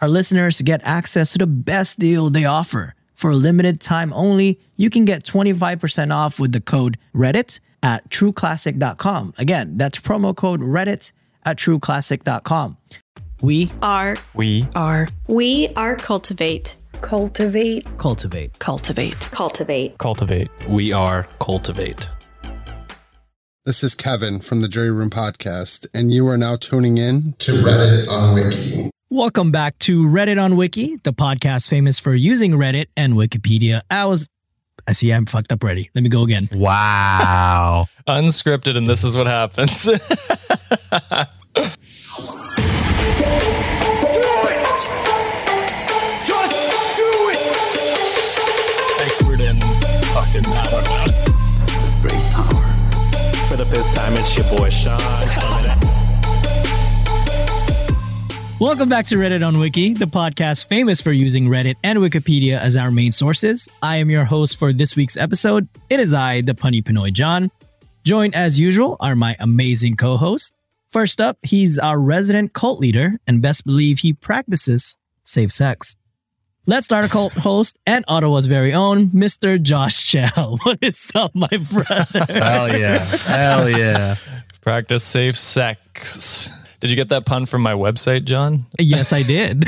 Our listeners get access to the best deal they offer. For a limited time only, you can get 25% off with the code Reddit at trueclassic.com. Again, that's promo code Reddit at trueclassic.com. We are We are we are cultivate Cultivate. cultivate. cultivate Cultivate. cultivate. We are Cultivate. This is Kevin from the Jury Room Podcast, and you are now tuning in to Reddit on Wiki. Welcome back to Reddit on Wiki, the podcast famous for using Reddit and Wikipedia. I was, I see I'm fucked up already. Let me go again. Wow. Unscripted, and this is what happens. Do it! Just do it! Expert in fucking I don't know. Great power. For the fifth time, it's your boy Sean. Coming at- Welcome back to Reddit on Wiki, the podcast famous for using Reddit and Wikipedia as our main sources. I am your host for this week's episode. It is I, the punny Pinoy John. Joined as usual are my amazing co-hosts. First up, he's our resident cult leader, and best believe he practices safe sex. Let's start a cult host and Ottawa's very own, Mr. Josh Chell. What is up, my brother? Hell yeah. Hell yeah. Practice safe sex. Did you get that pun from my website, John? yes, I did.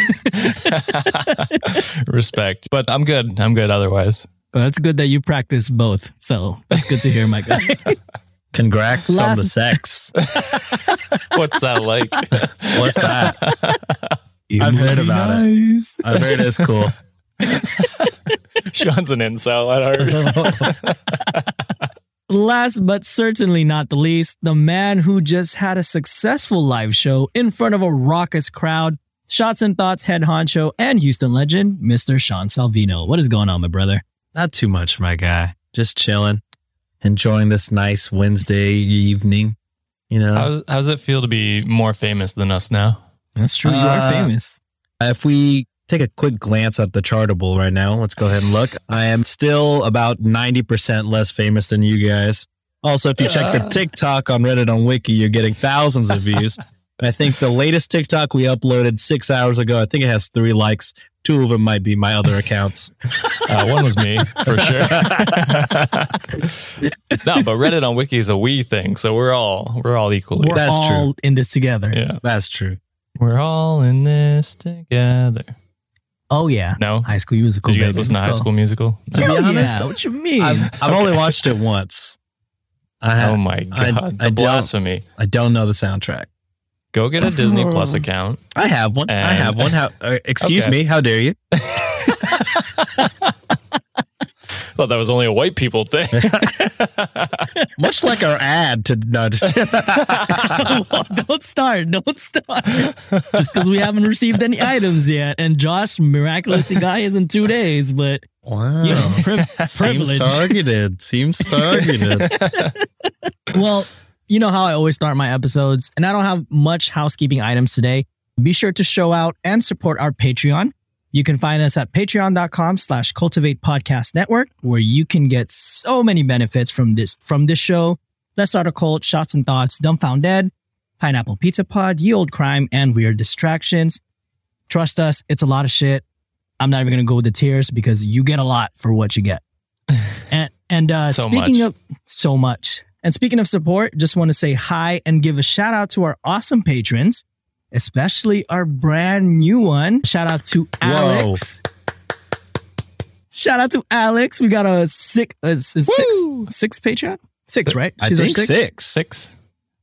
Respect. But I'm good. I'm good otherwise. Well, that's good that you practice both. So that's good to hear, my guy. Congrats on the sex. What's that like? What's that? I've heard about it. I've heard it's cool. Sean's an incel at heart. Last but certainly not the least, the man who just had a successful live show in front of a raucous crowd, Shots and Thoughts head honcho and Houston legend, Mr. Sean Salvino. What is going on, my brother? Not too much, my guy. Just chilling, enjoying this nice Wednesday evening. You know, How, how does it feel to be more famous than us now? That's true. You are Uh, famous. if we take a quick glance at the chartable right now, let's go ahead and look. I am still about 90% less famous than you guys. Also, if you check the TikTok on Reddit on Wiki, you're getting thousands of views. I think the latest TikTok we uploaded six hours ago, I think it has three likes. Two of them might be my other accounts. Uh, one was me for sure. no, but Reddit on Wiki is a we thing, so we're all we're all equally. We're that's all in this together. yeah, That's true. we're all in this together. Oh, yeah. No, High School Musical. did you guys baby. listen to Let's High go. School Musical? To be Hell honest, yeah. what you mean? I've, I've only watched it once. I, have, Oh my I- god, I the don't- blasphemy! I don't know the soundtrack. Go get a Disney Plus account. I have one. I have one. How? Uh, excuse Okay. me. How dare you? Thought that was only a white people thing. Much like our ad to no, just don't start. Don't start. Just because we haven't received any items yet. And Josh miraculously got his in two days, but wow. you know, pri- Seems targeted. Seems targeted. Well, you know how I always start my episodes, and I don't have much housekeeping items today. Be sure to show out and support our Patreon. You can find us at patreon.com slash cultivate podcast network, where you can get so many benefits from this from this show. Let's start a cult, shots and thoughts, dumbfounded, pineapple pizza pod, ye old crime, and weird distractions. Trust us, it's a lot of shit. I'm not even gonna go with the tears because you get a lot for what you get. And and uh So speaking much. of so much. And speaking of support, just want to say hi and give a shout out to our awesome patrons, especially our brand new one. Shout out to Alex. Shout out to Alex. We got a six, a, a six, six Patreon, six, right? I She's our think six. Six.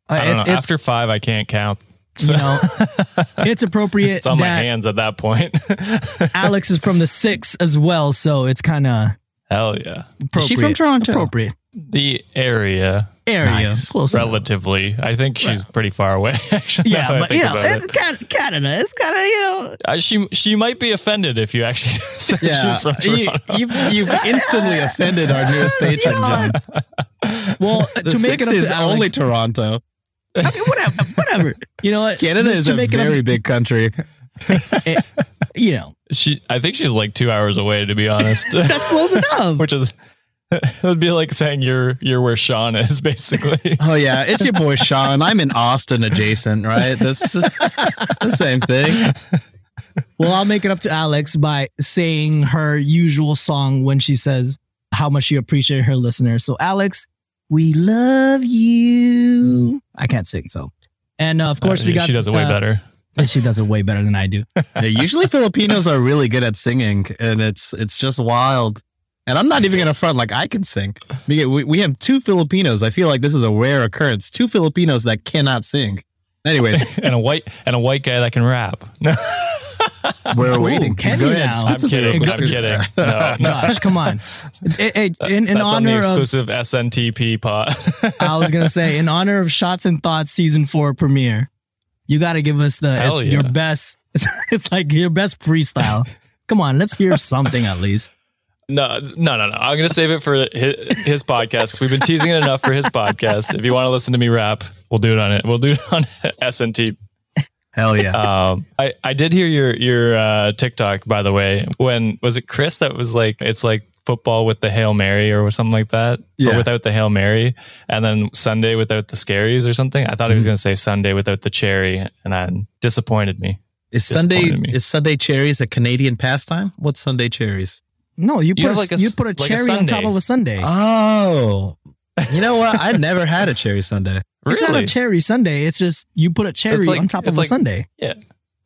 Uh, I don't it's, know. it's, After five, I can't count. you know, it's appropriate It's on my hands at that point. Alex is from the six as well, so it's kind of Hell yeah. appropriate. she from Toronto? Appropriate. The area, area. Nice. Close enough. relatively. I think she's pretty far away. Actually, Yeah, but you know, about it's it. Can- Canada. It's kind of you know. Uh, she she might be offended if you actually say Yeah, she's from you, Toronto. you've, you've instantly offended our newest patron, John. Well, The to make it six up is to only Alex, Toronto. I mean, whatever, whatever. You know what? Canada To is a make very to- big country. You know, She, I think she's like two hours away, to be honest. that's close enough. Which is, it would be like saying you're you're where Sean is, basically. Oh yeah, it's your boy Sean. I'm in Austin adjacent, right? That's the same thing. Well, I'll make it up to Alex by saying her usual song when she says how much she appreciates her listeners. So, Alex, we love you. I can't sing, so. And uh, of course, Uh, we got. she does it way uh, better. and She does it way better than I do. Yeah, usually Filipinos are really good at singing, and it's it's just wild. And I'm not even gonna front like I can sing. We, we we have two Filipinos. I feel like this is a rare occurrence. Two Filipinos that cannot sing. Anyways, and a white and a white guy that can rap. No, we're Ooh, waiting. can Go you ahead. now? I'm some kidding. real I'm quick. kidding. No, no. Josh, come on. Hey, hey, in, in That's on the honor of, exclusive SNTP pod. I was gonna say, in honor of Shots and Thoughts season four premiere, you got to give us the Hell it's your yeah. best. It's like your best freestyle. Come on, let's hear something at least. No, no, no, no. I'm going to save it for his, his podcast because we've been teasing it enough for his podcast. If you want to listen to me rap, we'll do it on it. We'll do it on SNT. Hell yeah. Um, I, I did hear your your uh, TikTok by the way. When was it Chris that was like it's like football with the hail mary or something like that, Yeah. or without the hail mary, and then Sunday without the scaries or something. I thought he was going to say Sunday without the cherry, and that disappointed me. Is Sunday me. is Sunday cherries a Canadian pastime? What's Sunday cherries? No, you You put a, like a you put a like a cherry on top of a sundae. Oh, you know what? I've never had a cherry Sunday. It's not a cherry sundae. It's just you put a cherry like- on top of it's a like- sundae. Yeah,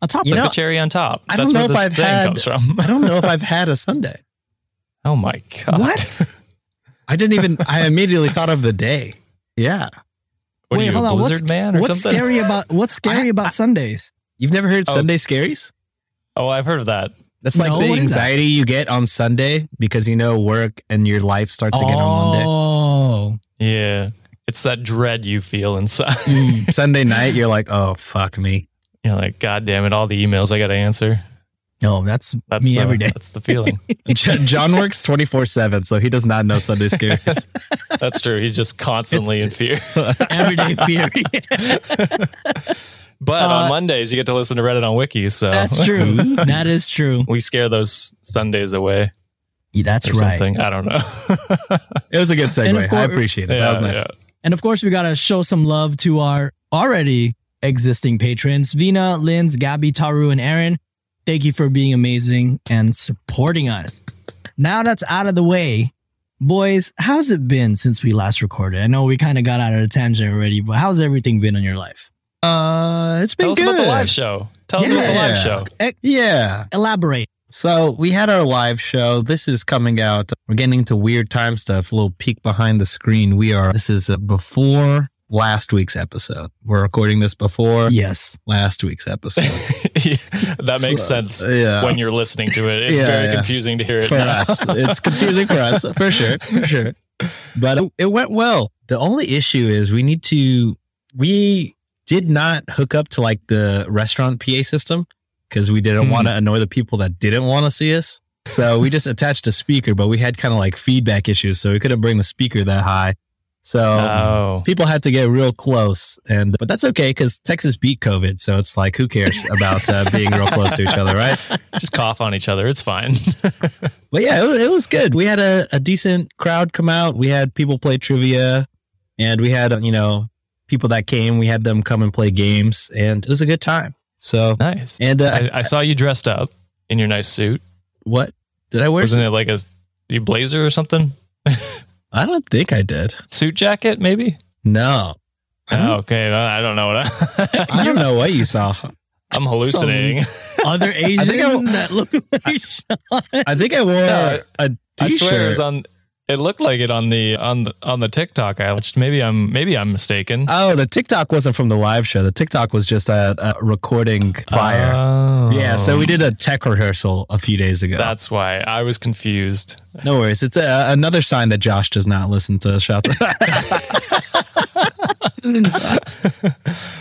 On top You of like know, the cherry on top. I don't know where if I've had- from. I don't know if I've had a Sunday. oh my god! What? I didn't even. I immediately thought of the day. Yeah, What Wait, are you, hold a on. What's, man or what's something? scary about what's scary I- about Sundays? you've never heard Oh. Sunday scaries? Oh, I've heard of that. That's like No, the what is that? anxiety you get on Sunday because you know work and your life starts again on Monday. Oh, Yeah, it's that dread you feel inside. Mm. Sunday night, you're like, oh fuck me. You're like, God damn it! All the emails I got to answer. no, that's, That's me the, every day. That's the feeling. John works twenty four seven, so he does not know Sunday scares. that's true. He's just constantly in fear. Everyday fear. But Uh, on Mondays, you get to listen to Reddit on Wiki. So that's true. that is true. we scare those Sundays away Yeah, that's or right. something. I don't know. It was a good And of segue. I appreciate it. that yeah, was nice. yeah. And of course, we got to show some love to our already existing patrons Vina, Linz, Gabby, Taru, and Aaron. Thank you for being amazing and supporting us. Now that's out of the way, boys, how's it been since we last recorded? I know we kind of got out of the tangent already, but how's everything been in your life? Uh, it's been Tell us about the live show. Tell us about the live show. Yeah. Elaborate. So we had our live show. This is coming out. We're getting into weird time stuff. A little peek behind the screen. We are. This is uh, before last week's episode. We're recording this before Yes. last week's episode. that makes So, sense yeah. when you're listening to it. It's Yeah, very yeah. confusing to hear it for now. us. It's confusing for us, for sure, for sure. But it, it went well. The only issue is we need to. We did not hook up to like the restaurant PA system because we didn't Hmm. want to annoy the people that didn't want to see us. So we just attached a speaker, but we had kind of like feedback issues, so we couldn't bring the speaker that high. So Oh. people had to get real close, and but that's okay because Texas beat COVID, so it's like who cares about uh, being real close to each other, right? Just cough on each other. It's fine. But yeah, it was, it was good. We had a, a decent crowd come out. We had people play trivia, and we had you know people that came. We had them come and play games, and it was a good time. So nice. and uh, I, I saw you dressed up in your nice suit. what did I wear? Wasn't it like a you blazer or something? I don't think I did. Suit jacket, maybe? No, Oh, okay. I don't know what I, I don't know what you saw. I'm hallucinating. Other Asian think I- that look like Sean. I think I wore No, a I swear it t-shirt. was on. It looked like it on the on the on the TikTok I watched. Maybe I'm maybe I'm mistaken. Oh, the TikTok wasn't from the live show. The TikTok was just a, a recording prior. Oh. yeah, so we did a tech rehearsal a few days ago. That's why I was confused. no worries. It's a, another sign that Josh does not listen to Shout.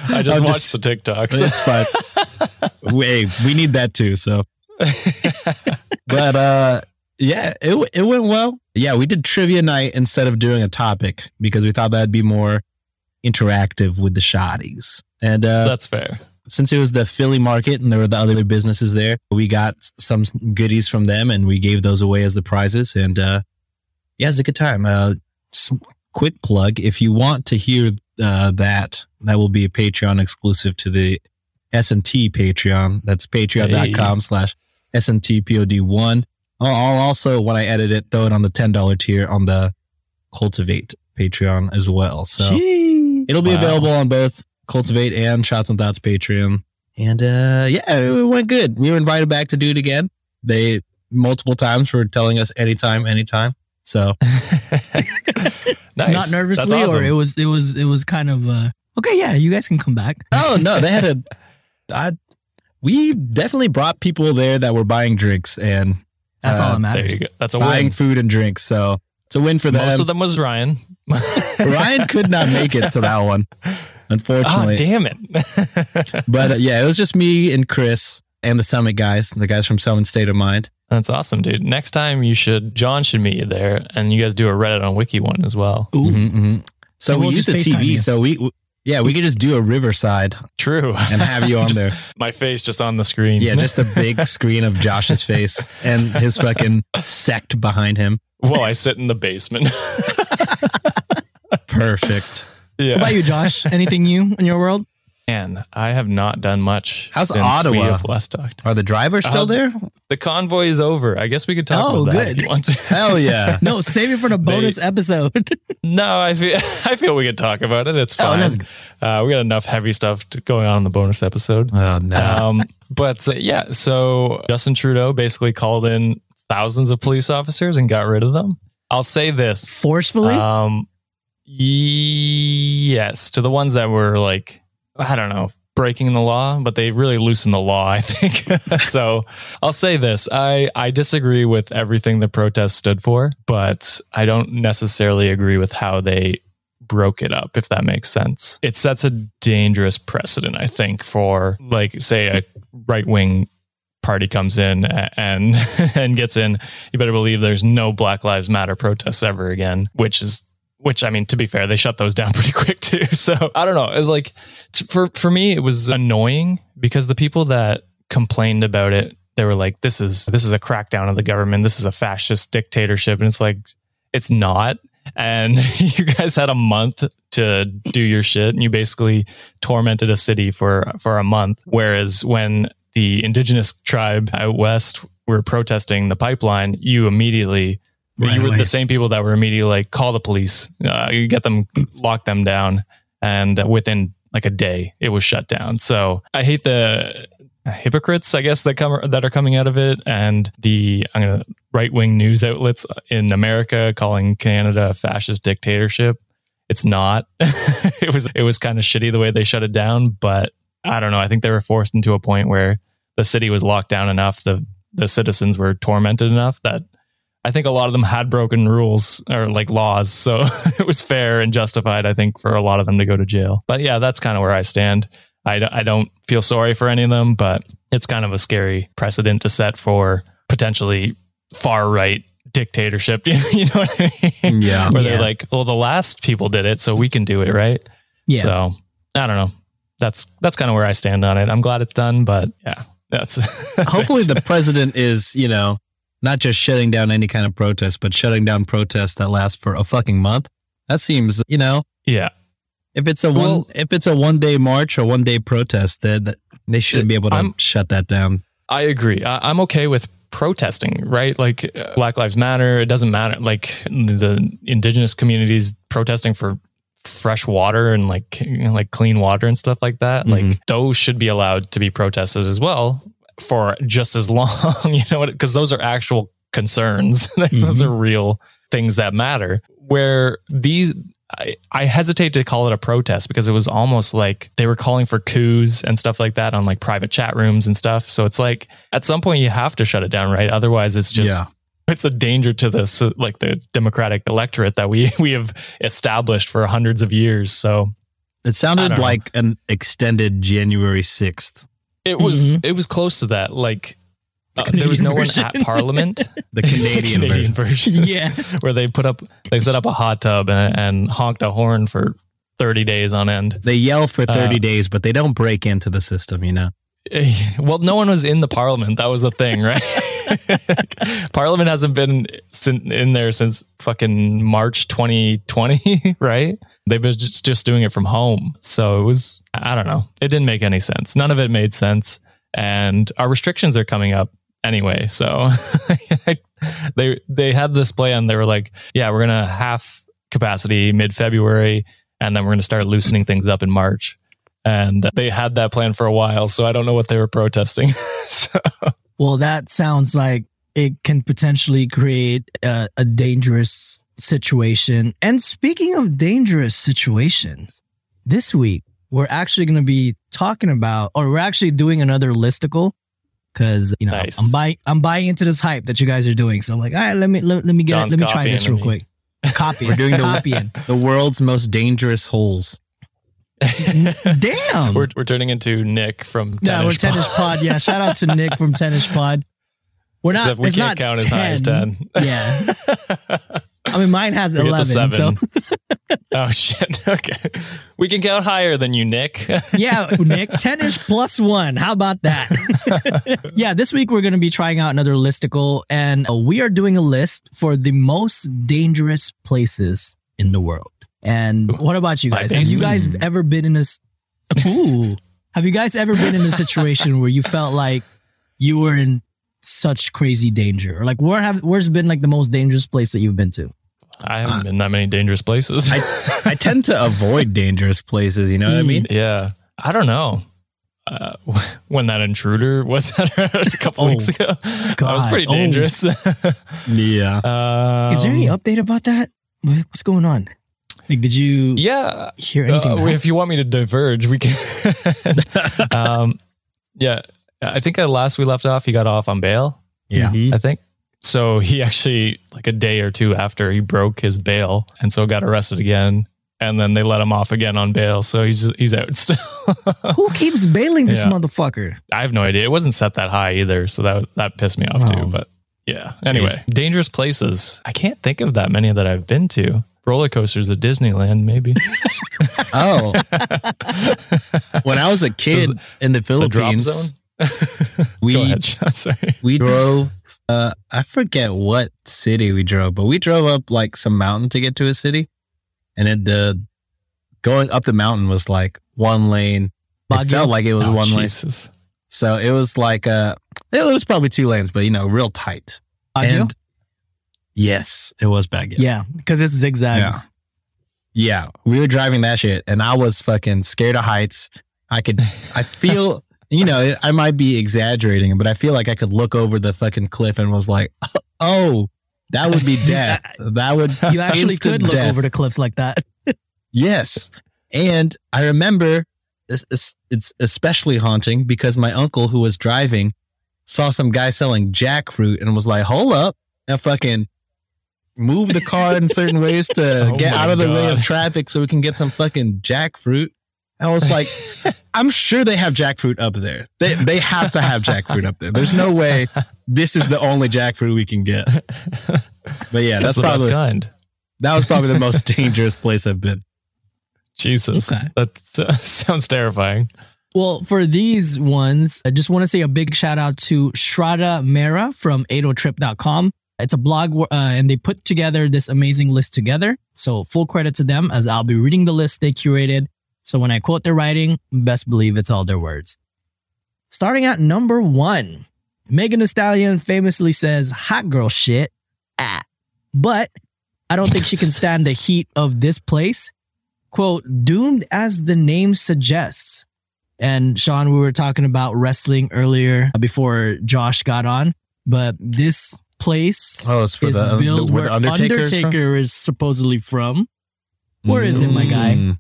I just I'm watched just- the TikToks. it's fine. Wait, we need that too. So, but uh, yeah, it it went well. Yeah, we did trivia night instead of doing a topic because we thought that'd be more interactive with the shotties. And uh, That's fair. since it was the Philly market and there were the other businesses there, we got some goodies from them and we gave those away as the prizes. And uh, yeah, it's a good time. Uh, quick plug if you want to hear uh, that, that will be a Patreon exclusive to the S&T Patreon. That's patreon.com slash SNTPOD1. I'll I'll also, when I edit it, throw it on the $10 tier on the Cultivate Patreon as well. So. It'll be Wow. available on both Cultivate and Shots and Thoughts Patreon. And uh yeah, it went good. We were invited back to do it again. They multiple times for telling us anytime, anytime. So Nice. Not nervously, awesome. or it was it was it was kind of uh okay. Yeah, you guys can come back. oh no, they had a I we definitely brought people there that were buying drinks and That's Uh, all that There matters. you go. That's a buying win. food and drinks. So it's a win for them. Most of them was Ryan. Ryan could not make it to that one, unfortunately. damn it. but uh, yeah, it was just me and Chris and the Summit guys, the guys from Summit State of Mind. That's awesome, dude. Next time you should, John should meet you there and you guys do a Reddit on Wiki one as well. Ooh. Mhm, mhm. So And we we'll use the TV. So we, w- yeah, we could just do a Riverside True. and have you on Just there. My face just on the screen. Yeah, just a big screen of Josh's face and his fucking sect behind him. while I sit in the basement. Perfect. yeah. What about you, Josh? Anything new in your world? Man, I have not done much. How's since Ottawa? Last talked. Are the drivers still Uh, there? The convoy is over. I guess we could talk Oh, about that good. if you want to. Hell yeah. No, save it for the bonus episode. no, I feel I feel we could talk about it. It's Oh, fine. uh, we got enough heavy stuff to, going on in the bonus episode. Oh no. Um, but uh, yeah, so Justin Trudeau basically called in thousands of police officers and got rid of them. I'll say this. Forcefully? Um, yes, to the ones that were like, I don't know, breaking the law, but they really loosen the law, I think. so I'll say this. I, I disagree with everything the protest stood for, but I don't necessarily agree with how they broke it up, if that makes sense. It sets a dangerous precedent, I think, for like, say, a right wing party comes in and and gets in you better believe there's no black lives matter protests ever again which is which i mean to be fair they shut those down pretty quick too. So i don't know. Like for for me it was annoying because the people that complained about it they were like this is this is a crackdown of the government. This is a fascist dictatorship. And it's like it's not. And you guys had a month to do your shit and you basically tormented a city for for a month. Whereas when the indigenous tribe out west were protesting the pipeline you immediately Right you were away. the same people that were immediately like call the police uh, you get them lock them down and within like a day it was shut down. So i hate the hypocrites i guess that come that are coming out of it and the i'm gonna right wing news outlets in america calling canada a fascist dictatorship. It's not. It was it was kind of shitty the way they shut it down but i don't know. I think they were forced into a point where the city was locked down enough the the citizens were tormented enough that I think a lot of them had broken rules or like laws. So it was fair and justified, I think, for a lot of them to go to jail. But yeah, that's kind of where I stand. I, d- I don't feel sorry for any of them, but it's kind of a scary precedent to set for potentially far right dictatorship. you know what I mean? Yeah. Where Yeah. they're like, well, the last people did it, so we can do it, right? yeah. So I don't know. That's that's kind of where I stand on it. I'm glad it's done, but yeah, that's, that's Hopefully it. the president is, you know, not just shutting down any kind of protest, but shutting down protests that last for a fucking month. That seems, you know, yeah. if it's a one if it's a one day march or one day protest, then that they shouldn't be able to I'm- shut that down. I agree. I, I'm okay with protesting, right? Like uh, Black Lives Matter. It doesn't matter. Like the indigenous communities protesting for fresh water and like you know, like clean water and stuff like that. Like Mhm. those should be allowed to be protested as well for just as long. You know? Because those are actual concerns. those mm-hmm. are real things that matter. Where these, I, I hesitate to call it a protest because it was almost like they were calling for coups and stuff like that on like private chat rooms and stuff. So it's like at some point you have to shut it down, right? Otherwise, it's just Yeah. it's a danger to this like the democratic electorate that we we have established for hundreds of years. So It sounded don't know. like an extended January 6th. It was Mhm. it was close to that. Like uh, there was no one at Parliament. The Canadian, Canadian version. version. yeah. where they put up they set up a hot tub and, and honked a horn for 30 days on end They yell for 30 Uh, days, but they don't break into the system, you know? well no one was in the parliament that was the thing right parliament hasn't been in there since fucking march 2020 right they've been just, just doing it from home. So it was i don't know. It didn't make any sense. None of it made sense. And our restrictions are coming up anyway. So they they had this plan. They were like yeah we're gonna half capacity mid-february and then we're gonna start loosening things up in march. And they had that plan for a while so i don't know what they were protesting. So Well, that sounds like it can potentially create a, a dangerous situation. And speaking of dangerous situations, this week we're actually going to be talking about, or we're actually doing another listicle because you know Nice. I'm buying I'm buying into this hype that you guys are doing. So I'm like, all right, let me let, let me get John's it. Let me try this real me. quick. Copy. We're doing the- copying. The world's most dangerous holes. Damn. we're, we're turning into nick from yeah, we're Tennis tennis Pod. pod. Yeah, shout out to Nick from tennis pod. We're not. Except we it's can't not count as high as 10 Yeah. I mean, mine has We get to 11. So, seven. oh shit okay we can count higher than you nick yeah, Nick, 10 ish plus one. How about that? yeah, this week we're going to be trying out another listicle, and uh, we are doing a list for the most dangerous places in the world. And what about you guys? Have you guys ever been in this? Ooh. Have you guys ever been in a situation where you felt like you were in such crazy danger? Or like, where have, where's been like the most dangerous place that you've been to? i haven't been that many dangerous places I tend to avoid dangerous places, you know what I mean? yeah i don't know uh, when that intruder was at our house a couple Oh, weeks ago God. that was God. pretty Oh. dangerous Yeah. um, Is there any update about that? What's going on? Like, did you yeah hear anything? Uh, if you want me to diverge, we can. um, yeah, I think at last we left off, he got off on bail. Yeah. Mhm. I think so. He actually like a day or two after he broke his bail, and so got arrested again. And then they let him off again on bail, so he's he's out still. Who keeps bailing this Yeah. motherfucker? I have no idea. It wasn't set that high either, so that that pissed me off Oh. too. But yeah. Anyway, dangerous places. I can't think of that many that I've been to. Roller coasters at Disneyland, maybe. Oh. when I was a kid in the the drop Philippines, zone. we ahead, Sorry. we drove uh I forget what city we drove, but we drove up like some mountain to get to a city. And it the going up the mountain was like one lane. It felt like it was Oh, one lane. So it was like uh it was probably two lanes, but you know, real tight. Baguio? And yes, it was Baguio. yeah, because it's zigzags. Yeah, we were driving that shit, and I was fucking scared of heights. I could, I feel, you know, I might be exaggerating, but I feel like I could look over the fucking cliff and was like, oh, that would be death. that would, You actually could look death. over the cliffs like that. yes. And I remember it's, it's, it's especially haunting because my uncle who was driving saw some guy selling jackfruit and was like, hold up, and fucking move the car in certain ways to Oh get out of the way of traffic so we can get some fucking jackfruit. I was like, I'm sure they have jackfruit up there. They they have to have jackfruit up there. There's no way this is the only jackfruit we can get. But yeah, that's the best probably kind. that was probably the most dangerous place I've been. Jesus, Okay. that uh, sounds terrifying. Well, for these ones, I just want to say a big shout out to Shraddha Mehra from adotrip.com. It's a blog uh, and they put together this amazing list together. So full credit to them as I'll be reading the list they curated. So when I quote their writing, best believe it's all their words. Starting at number one, Megan Thee Stallion famously says hot girl shit. Ah. But I don't think she can stand the heat of this place. Quote, doomed as the name suggests. And Sean, we were talking about wrestling earlier before Josh got on, but this place Oh, is the, built the, where the Undertaker. from? Is supposedly from. Where is it, my guy?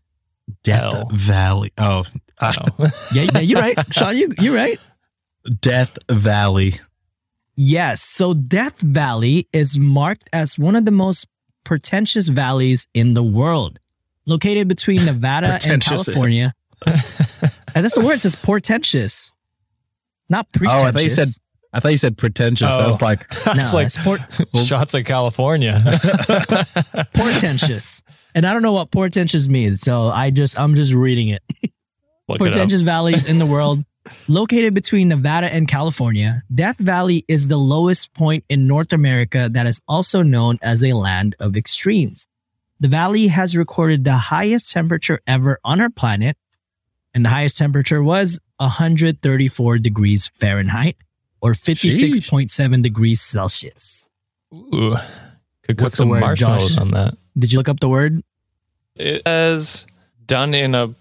Death Hell. Valley. Oh, uh, Oh. Yeah, yeah, you're right, Sean. You you're right. Death Valley. Yes. So Death Valley is marked as one of the most pretentious valleys in the world, located between Nevada and California. and that's the word. It says portentous, not pretentious. Oh, I thought you said I thought you said pretentious. I was Oh. like, I was like, port- shots of California. portentous. And I don't know what portentous means, so I just I'm just reading it. Look it. Portentous valleys in the world, located between Nevada and California. Death Valley is the lowest point in North America that is also known as a land of extremes. The valley has recorded the highest temperature ever on our planet, and the highest temperature was 134 degrees Fahrenheit or 56.7 degrees Celsius. Ooh, could cook What's some marshmallows Josh? on that. Did you look up the word? It says done in a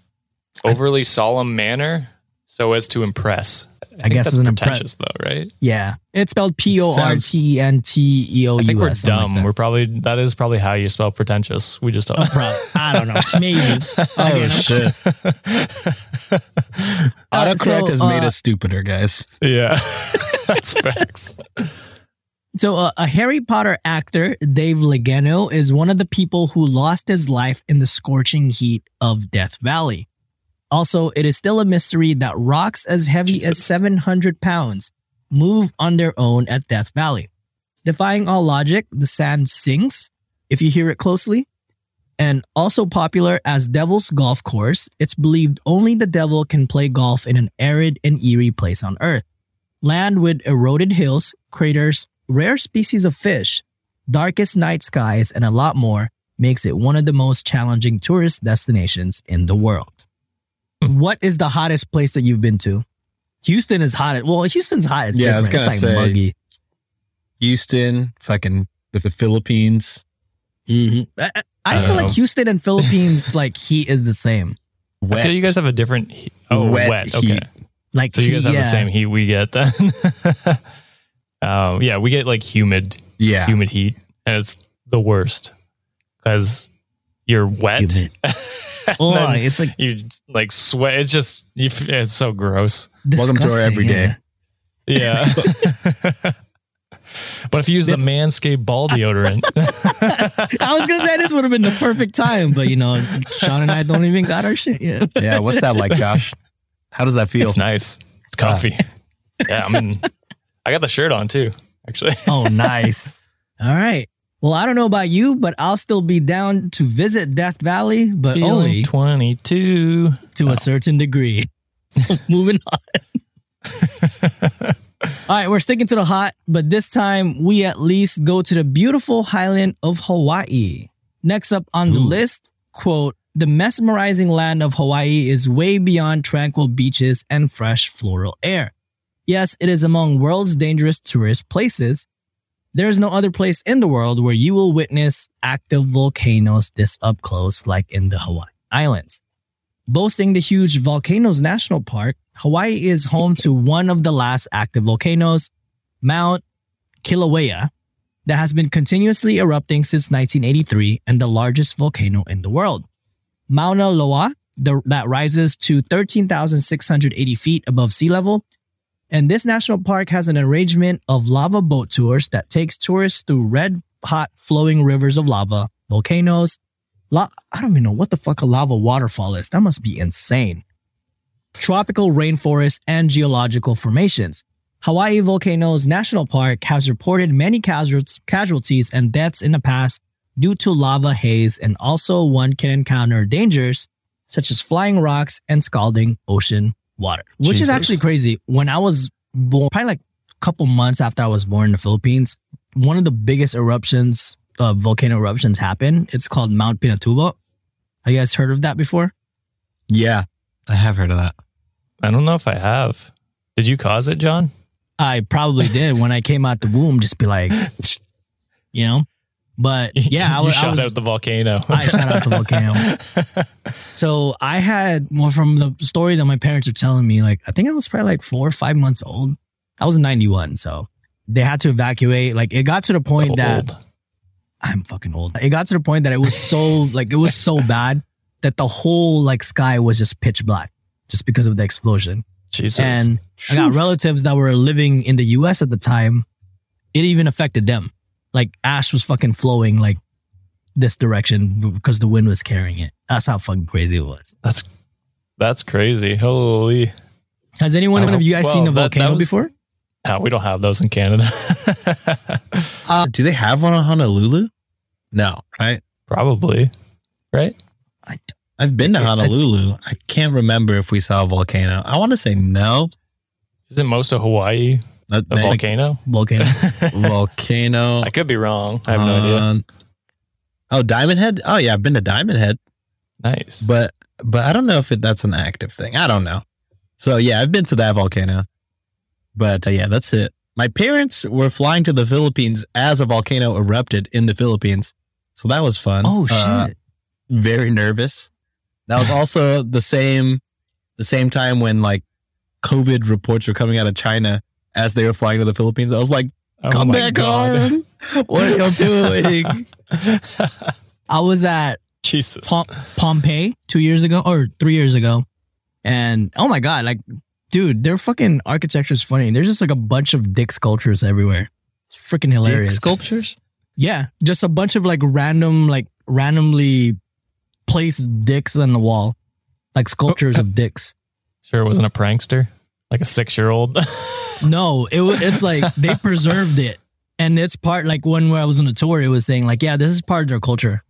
overly solemn manner so as to impress. I, guess that's it's an impre- though, right? Yeah, it's spelled P O R T N T E O U S. I think we're something like dumb. we're probably that is probably how you spell pretentious. We just don't. Prob- I don't know. Maybe. oh Again, I'm- shit. Uh, Autocorrect so, has made uh, us stupider, guys. yeah, that's facts. So, uh, a Harry Potter actor, Dave Legeno, is one of the people who lost his life in the scorching heat of Death Valley. Also, it is still a mystery that rocks as heavy as 700 pounds move on their own at Death Valley. Defying all logic, the sand sings if you hear it closely. And also popular as Devil's Golf Course, it's believed only the devil can play golf in an arid and eerie place on Earth. Land with eroded hills, craters, rare species of fish, darkest night skies, and a lot more makes it one of the most challenging tourist destinations in the world. Hmm. what is the hottest place that you've been to? Houston is hot. Well, Houston's hot. It's Yeah, I was. It's gonna like say- muggy. Houston, fucking the, the Philippines. I, I- I I feel don't like. Uh, Houston and Philippines, like heat is the same. I feel you guys have a different. He- oh, Wet wet. Okay. Like so you guys have yeah. the same heat we get then. um, yeah, we get like humid, yeah. humid heat, and it's the worst because you're wet. And Oh, then it's like you like sweat. It's just you, it's so gross. Welcome to our everyday. yeah. Yeah. but if you use This- the Manscaped ball deodorant, I was gonna say this would have been the perfect time, but you know, Sean and I don't even got our shit yet. Yeah. What's that like, Josh? How does that feel? it's nice. It's comfy. yeah, I mean, I got the shirt on too. Actually, Oh, nice. All right. Well, I don't know about you, but I'll still be down to visit Death Valley, but only twenty-two. to a oh. certain degree. So moving on. All right, we're sticking to the hot, but this time we at least go to the beautiful highland of Hawaii. Next up on the Ooh. list, quote, the mesmerizing land of Hawaii is way beyond tranquil beaches and fresh floral air. Yes, it is among world's dangerous tourist places. There is no other place in the world where you will witness active volcanoes this up close like in the Hawaii Islands. Boasting the huge Volcanoes National Park, Hawaii is home to one of the last active volcanoes, Mount Kilauea, that has been continuously erupting since 1983 and the largest volcano in the world. Mauna Loa, the, that rises to 13,680 feet above sea level. And this national park has an arrangement of lava boat tours that takes tourists through red hot flowing rivers of lava, volcanoes, La- I don't even know what the fuck a lava waterfall is. That must be insane. Tropical rainforests and geological formations. Hawaii Volcanoes National Park has reported many casualties and deaths in the past due to lava haze, and also one can encounter dangers such as flying rocks and scalding ocean water, which is actually crazy. When I was born, probably like a couple months after I was born in the Philippines, one of the biggest eruptions uh, volcano eruptions happen. It's called Mount Pinatubo. Have you guys heard of that before? Yeah. I have heard of that. I don't know if I have. Did you cause it, John? I probably did when I came out the womb. Just be like, you know. But yeah, I was. I, shot was out the volcano. I shot out the volcano. so I had more from the story that my parents are telling me. Like I think I was probably like four or five months old. I was in '91, so they had to evacuate. Like it got to the point that Old. I'm fucking old. It got to the point that it was so like it was so bad that the whole like sky was just pitch black just because of the explosion. Jesus. And I got relatives that were living in the US at the time. It even affected them. Like ash was fucking flowing like this direction because the wind was carrying it. That's how fucking crazy it was. that's that's crazy. Holy. Has anyone of you guys well, seen a that- that volcano was- before? Ah, we don't have those in Canada. Uh, do they have one on Honolulu? No, right? Probably. Right? I I've been to I- I- Honolulu. I can't remember if we saw a volcano. I want to say no. Isn't most of Hawaii Not a volcano? volcano. volcano. I could be wrong. I have no idea. Oh, Diamond Head. Oh yeah, I've been to Diamond Head, Nice. but but I don't know if it, that's an active thing. I don't know. So yeah, I've been to that volcano, but uh, yeah, that's it. My parents were flying to the Philippines as a volcano erupted in the Philippines, so that was fun. Oh shit. Uh, very nervous. That was also the same the same time when like COVID reports were coming out of China as they were flying to the Philippines. I was like, Oh come my back God. on. What are y'all doing? I was at Jesus. Pom- Pompeii two years ago or three years ago. And oh my God, like, dude, their fucking architecture is funny. There's just like a bunch of dick sculptures everywhere. It's freaking hilarious. Dick sculptures? yeah. Just a bunch of like random, like randomly placed dicks on the wall, like sculptures oh, of dicks. Sure, it wasn't a prankster, like a six-year-old. No, it it's like they preserved it. And it's part like when I was on a tour, it was saying like, yeah, this is part of their culture.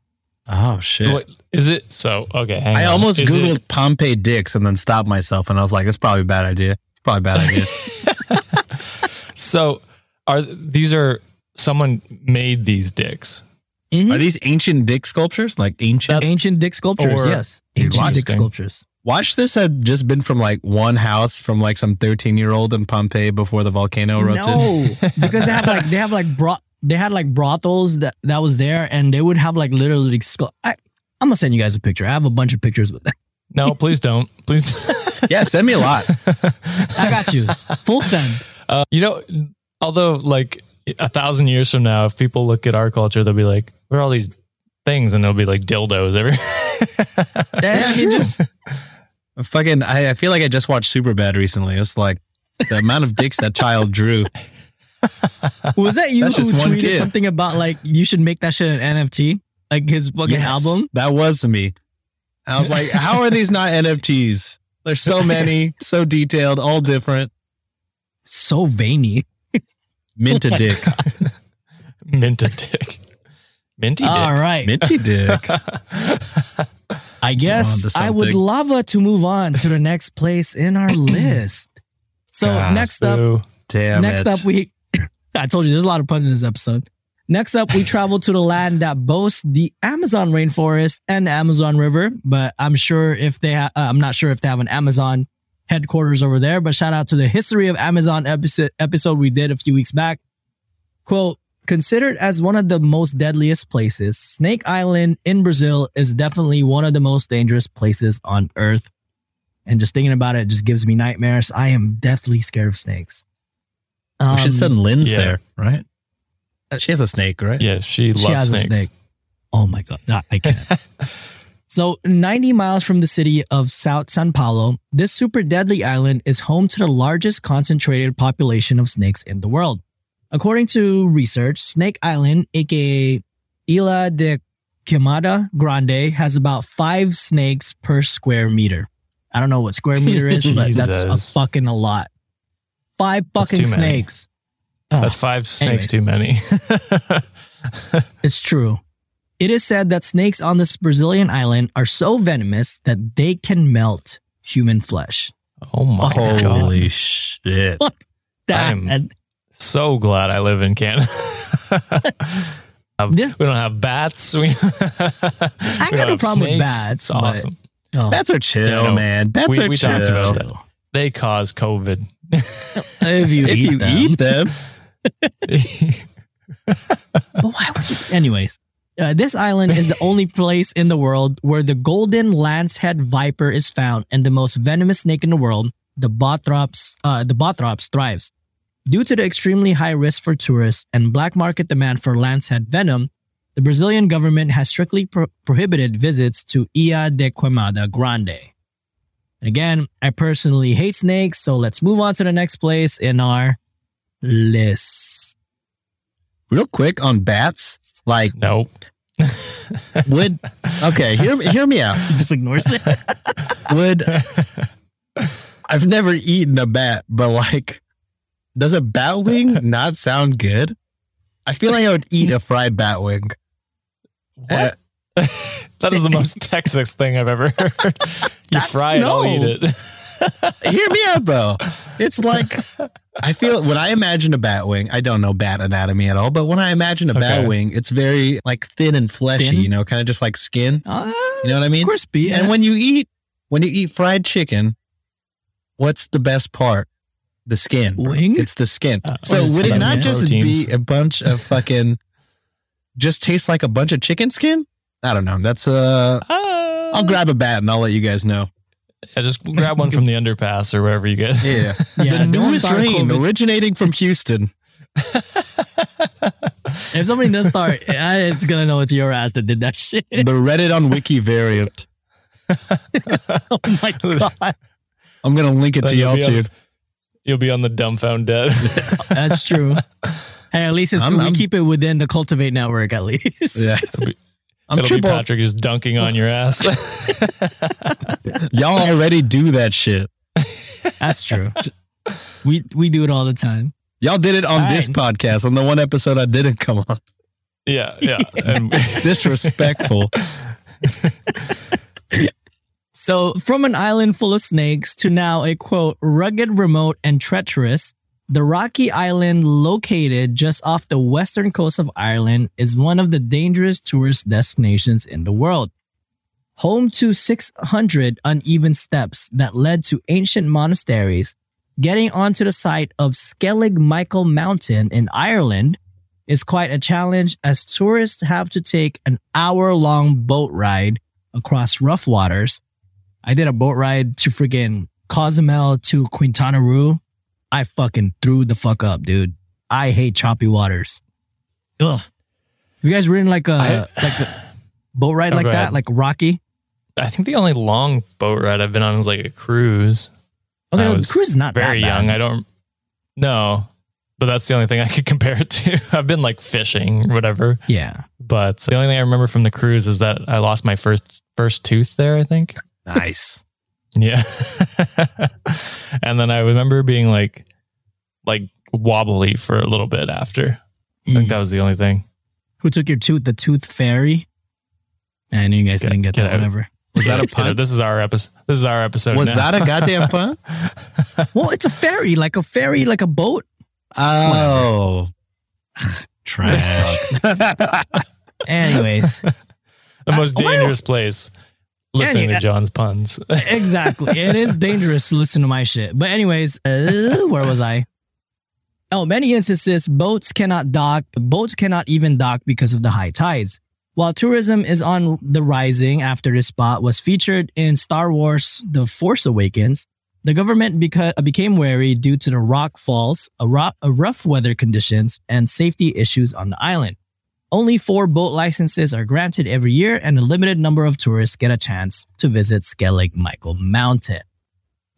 Oh shit. What- Is it so? Okay, hang I on. almost Is googled it- Pompeii dicks and then stopped myself and I was like, it's probably a bad idea. It's probably a bad idea. so, are these are someone made these dicks? Mhm. Are these ancient dick sculptures? Like ancient? ancient dick sculptures? Or- yes, ancient dick sculptures. Watch this had just been from like one house from like some 13 year old in Pompeii before the volcano erupted. No, because they have like they have like bro- they had like brothels that that was there, and they would have like literally. Scu- I, I'm gonna send you guys a picture. I have a bunch of pictures with that. No, please don't. Please. Yeah, send me a lot. I got you. Full send. Uh, you know, although like a thousand years from now, if people look at our culture, they'll be like, "What are all these things?" And they'll be like dildos every. That's Yeah, true. just- Fucking, I, I feel like I just watched Superbad recently. It's like the amount of dicks that child drew. Was that you That's who just one tweeted kid. something about like you should make that shit an NFT, like his fucking Yes, album? That was me. I was like, how are these not NFTs? There's so many, so detailed, all different. So veiny. Mint a Oh my dick. Minted dick. Minty dick. All right. Minty dick. I guess I would love to move on to the next place in our list. So Gosh, next up. Damn next it. up we I told you there's a lot of puns in this episode. Next up, we travel to the land that boasts the Amazon rainforest and the Amazon River. But I'm sure if they ha- uh, I'm not sure if they have an Amazon headquarters over there. But shout out to the history of Amazon episode episode we did a few weeks back. Quote, considered as one of the most deadliest places, Snake Island in Brazil is definitely one of the most dangerous places on earth. And just thinking about it just gives me nightmares. I am deathly scared of snakes. we Um, should send Linz yeah. there, right? She has a snake, right? Yeah, she loves she has snakes. a snake. Oh my god, no, I can't. so, 90 miles from the city of South San Paulo, this super deadly island is home to the largest concentrated population of snakes in the world. According to research, Snake Island, aka Isla de Quemada Grande, has about five snakes per square meter. I don't know what square meter is, but that's a fucking a lot. Five That's fucking too snakes. Oh. That's five snakes anyways. too many. It's true. It is said that snakes on this Brazilian island are so venomous that they can melt human flesh. oh my god. Holy shit. That I'm- and So glad I live in Canada. This- we don't have bats. We, I got no problem with bats, It's but- awesome. oh, Bats are chill, Yeah, know. man. Bats We- are we chill. about that. They cause COVID. if you, If eat, you them. eat them, But why would you? Anyways, uh, this island is the only place in the world where the golden lancehead viper is found and the most venomous snake in the world, the Bothrops, uh, the Bothrops thrives. Due to the extremely high risk for tourists and black market demand for lancehead venom, the Brazilian government has strictly pro- prohibited visits to Ilha de Queimada Grande. And again, I personally hate snakes, so let's move on to the next place in our list. Real quick on bats, like Nope. would okay, hear hear me out. He just ignores it. Would I've never eaten a bat, but like, does a bat wing not sound good? I feel like I would eat a fried bat wing. Uh, That is the most Texas thing I've ever heard. You fry it, I'll eat it. hear me out though. It's like I feel when I imagine a bat wing, I don't know bat anatomy at all, but when I imagine a bat wing, it's very like thin and fleshy, Thin? you know, kind of just like skin. Uh, You know what I mean? crispy. Yeah. And when you eat when you eat fried chicken, what's the best part? The skin. Wing? It's the skin. Uh, so what is would it not just Proteins. be a bunch of fucking just taste like a bunch of chicken skin? I don't know. That's uh Ah. I'll grab a bat and I'll let you guys know. Yeah, just grab one from the underpass or wherever you get. Yeah. yeah, the don't newest start strain originating from Houston. If somebody does start, I- it's gonna know it's your ass that did that shit. the Reddit on Wiki variant. oh my god, I'm gonna link it Then to you'll y'all too. You'll be on the dumbfound dead. that's true. Hey, at least it's, I'm- we I'm- keep it within the Cultiv8 network. At least, Yeah. I'm It'll triple. be Patrick just dunking on your ass. Y'all already do that shit. that's true. We we do it all the time. Y'all did it on this Fine. podcast. On the one episode I didn't come on. yeah, yeah. And Disrespectful. So, from an island full of snakes to now a quote, rugged, remote, and treacherous, the rocky island located just off the western coast of Ireland is one of the dangerous tourist destinations in the world. Home to 600 uneven steps that led to ancient monasteries, getting onto the site of Skellig Michael Mountain in Ireland is quite a challenge as tourists have to take an hour long boat ride across rough waters. I did a boat ride to freaking Cozumel to Quintana Roo. I fucking threw the fuck up, dude. I hate choppy waters. Ugh. You guys ridden like a I- like a boat ride Oh, like that, ahead. like Rocky? I think the only long boat ride I've been on was like a cruise. Okay, no, the cruise is not Very that bad. young. I don't know. But that's the only thing I could compare it to. I've been like fishing or whatever. Yeah. But the only thing I remember from the cruise is that I lost my first first tooth there, I think. Nice. Yeah. and then I remember being like like wobbly for a little bit after. I think Mm. that was the only thing. Who took your tooth? The tooth fairy? I knew you guys Get- didn't get get that out. one ever. Was that a You know, pun? this is our episode. This is our episode. Was now. that a goddamn pun? Well, it's a ferry, like a ferry, like a boat. Oh. Trash. Anyways, the most Uh, dangerous place? Listening to John's puns. exactly. It is dangerous to listen to my shit. But anyways, uh, where was I? Oh, many instances, boats cannot dock. Boats cannot even dock because of the high tides. While tourism is on the rising after this spot was featured in Star Wars The Force Awakens, the government beca- became wary due to the rock falls, a, a rough weather conditions, and safety issues on the island. Only four boat licenses are granted every year, and a limited number of tourists get a chance to visit Skellig Michael Mountain.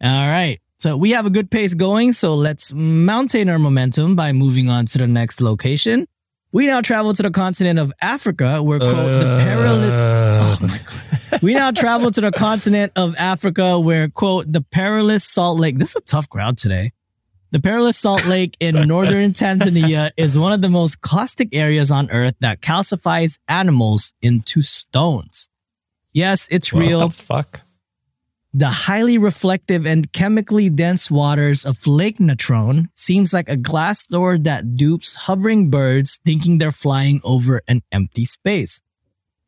All right. So we have a good pace going, so let's maintain our momentum by moving on to the next location. We now travel to the continent of Africa, where quote the perilous Uh, Oh my god. We now travel to the continent of Africa where, quote, the perilous Salt Lake. This is a tough crowd today. The perilous Salt Lake in northern Tanzania is one of the most caustic areas on earth that calcifies animals into stones. Yes, it's What real. the fuck? The highly reflective and chemically dense waters of Lake Natron seems like a glass door that dupes hovering birds thinking they're flying over an empty space.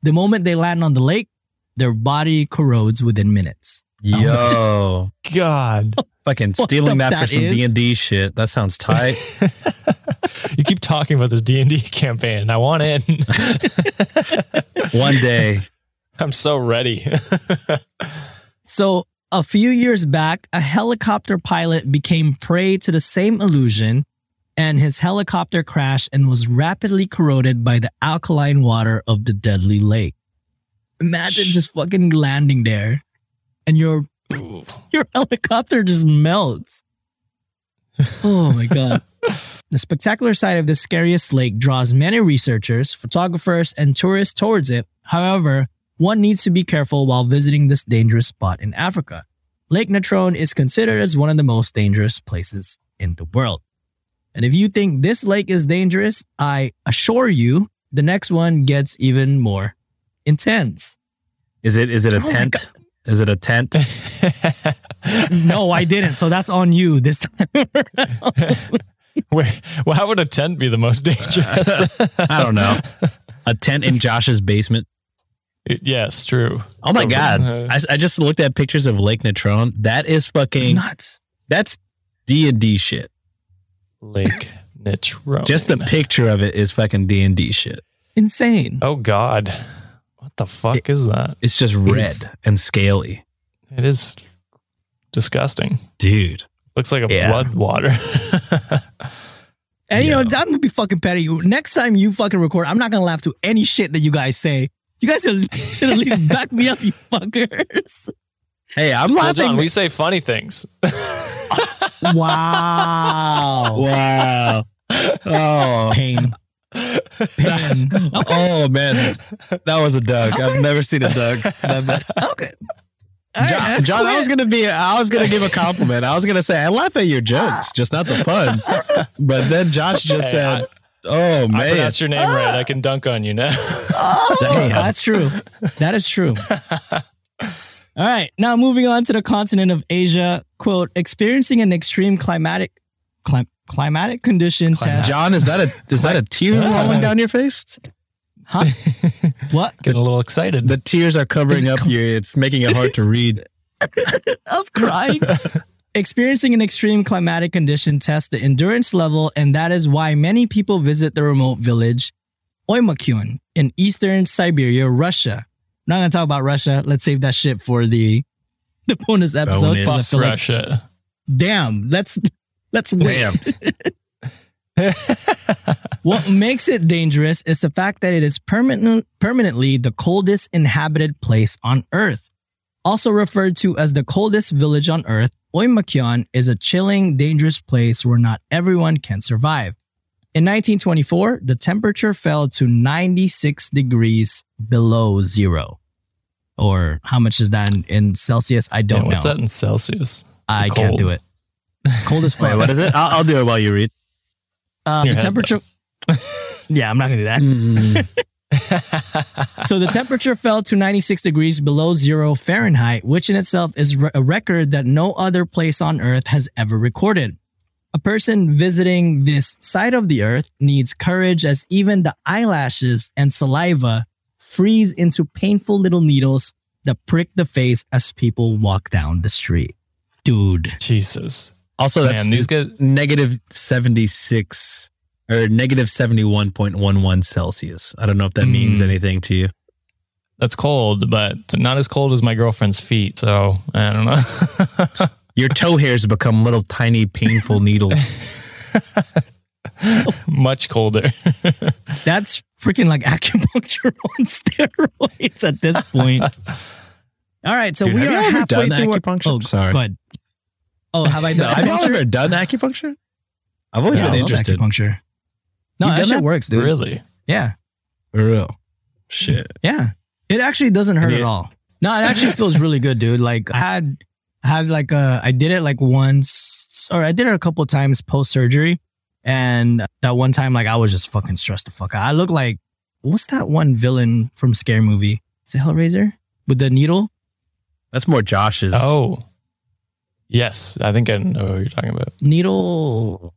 The moment they land on the lake, their body corrodes within minutes. Yo. God. Fucking stealing the- that for some? D&D shit. That sounds tight. you keep talking about this D&D campaign. I want in. One day. I'm so ready. So, a few years back, a helicopter pilot became prey to the same illusion and his helicopter crashed and was rapidly corroded by the alkaline water of the deadly lake. Imagine just fucking landing there and your your helicopter just melts. Oh my god. The spectacular sight of this scariest lake draws many researchers, photographers, and tourists towards it. However, one needs to be careful while visiting this dangerous spot in Africa. Lake Natron is considered as one of the most dangerous places in the world. And if you think this lake is dangerous, I assure you the next one gets even more intense. Is it is it a Oh tent? Is it a tent? No, I didn't. So that's on you this time. Wait, well, how would a tent be the most dangerous? I don't know. A tent in Josh's basement. yes, true. Oh my god! Uh, I, I just looked at pictures of Lake Natron. That is fucking. nuts. That's D and D shit. Lake Natron. Just the picture of it is fucking D and D shit. Insane. Oh God, the fuck is that? It's just red It's- and scaly, It is disgusting. dude. Looks like a Yeah. blood water. And you know, Yeah. I'm gonna be fucking petty. Next time you fucking record, I'm not gonna laugh to any shit that you guys say. You guys should should at least back me up, you fuckers. Hey, I'm well, laughing. John, we say funny things. Wow. wow. Oh, Pain. Pain. oh man, that was a Doug. I've never seen a Doug. That bad. Okay. All John, right, John, I was gonna be, I was gonna give a compliment. I was gonna say I laugh at your jokes, ah. just not the puns. But then Josh just Hey, said, I- "Oh I man, pronounced your name right. I ah. can dunk on you now. Oh, Damn. that's true. That is true. All right. Now moving on to the continent of Asia. Quote, experiencing an extreme climatic clim- climatic condition test. John, is that a is that a tear Yeah. rolling down your face? Huh? what? Getting a little excited. The tears are covering up cl- your. It's making it hard to read. I'm crying. Experiencing an extreme climatic condition tests the endurance level, and that is why many people visit the remote village Oymyakon in eastern Siberia, Russia. I'm not gonna talk about Russia. Let's save that shit for the the bonus episode. I Bonus. feel like, Russia. damn, let's let's wait. What makes it dangerous is the fact that it is permanent, permanently the coldest inhabited place on Earth. Also referred to as the coldest village on Earth, Oymyakon is a chilling, dangerous place where not everyone can survive. In 1924, the temperature fell to 96 degrees below zero. Or how much is that in, in Celsius? I don't Yeah, what's know. that in Celsius? I Cold. can't do it. Cold as fuck. What is it? I'll, I'll do it while you read. Your the temperature. yeah, I'm not gonna do that. Mm, So the temperature fell to 96 degrees below zero Fahrenheit, which in itself is re- a record that no other place on Earth has ever recorded. A person visiting this side of the Earth needs courage as even the eyelashes and saliva freeze into painful little needles that prick the face as people walk down the street. Dude. Jesus. Also, that's Man, these guys. negative seventy six or negative seventy one point one one Celsius. I don't know if that means Mm. anything to you. That's cold, but not as cold as my girlfriend's feet. So I don't know. Your toe hairs become little tiny painful needles. Much colder. That's freaking like acupuncture on steroids at this point. All right, so Dude, we have are you ever halfway done through. our- acupuncture? oh, Sorry. Go ahead. Oh, have I done Have you acupuncture? ever done acupuncture? I've always Yeah, I been love interested. Acupuncture. No, You've that done shit that? works, dude. really? Yeah, For real. Shit. yeah. It actually doesn't hurt Have at all. No, it actually feels really good, dude. Like I had, I had like a, I did it like once, or I did it a couple times post surgery, and that one time, like I was just fucking stressed the fuck out. I look like, what's that one villain from Scare Movie? Is it Hellraiser with the needle? That's more Josh's. Oh. Yes. I think I know what you're talking about. Needle.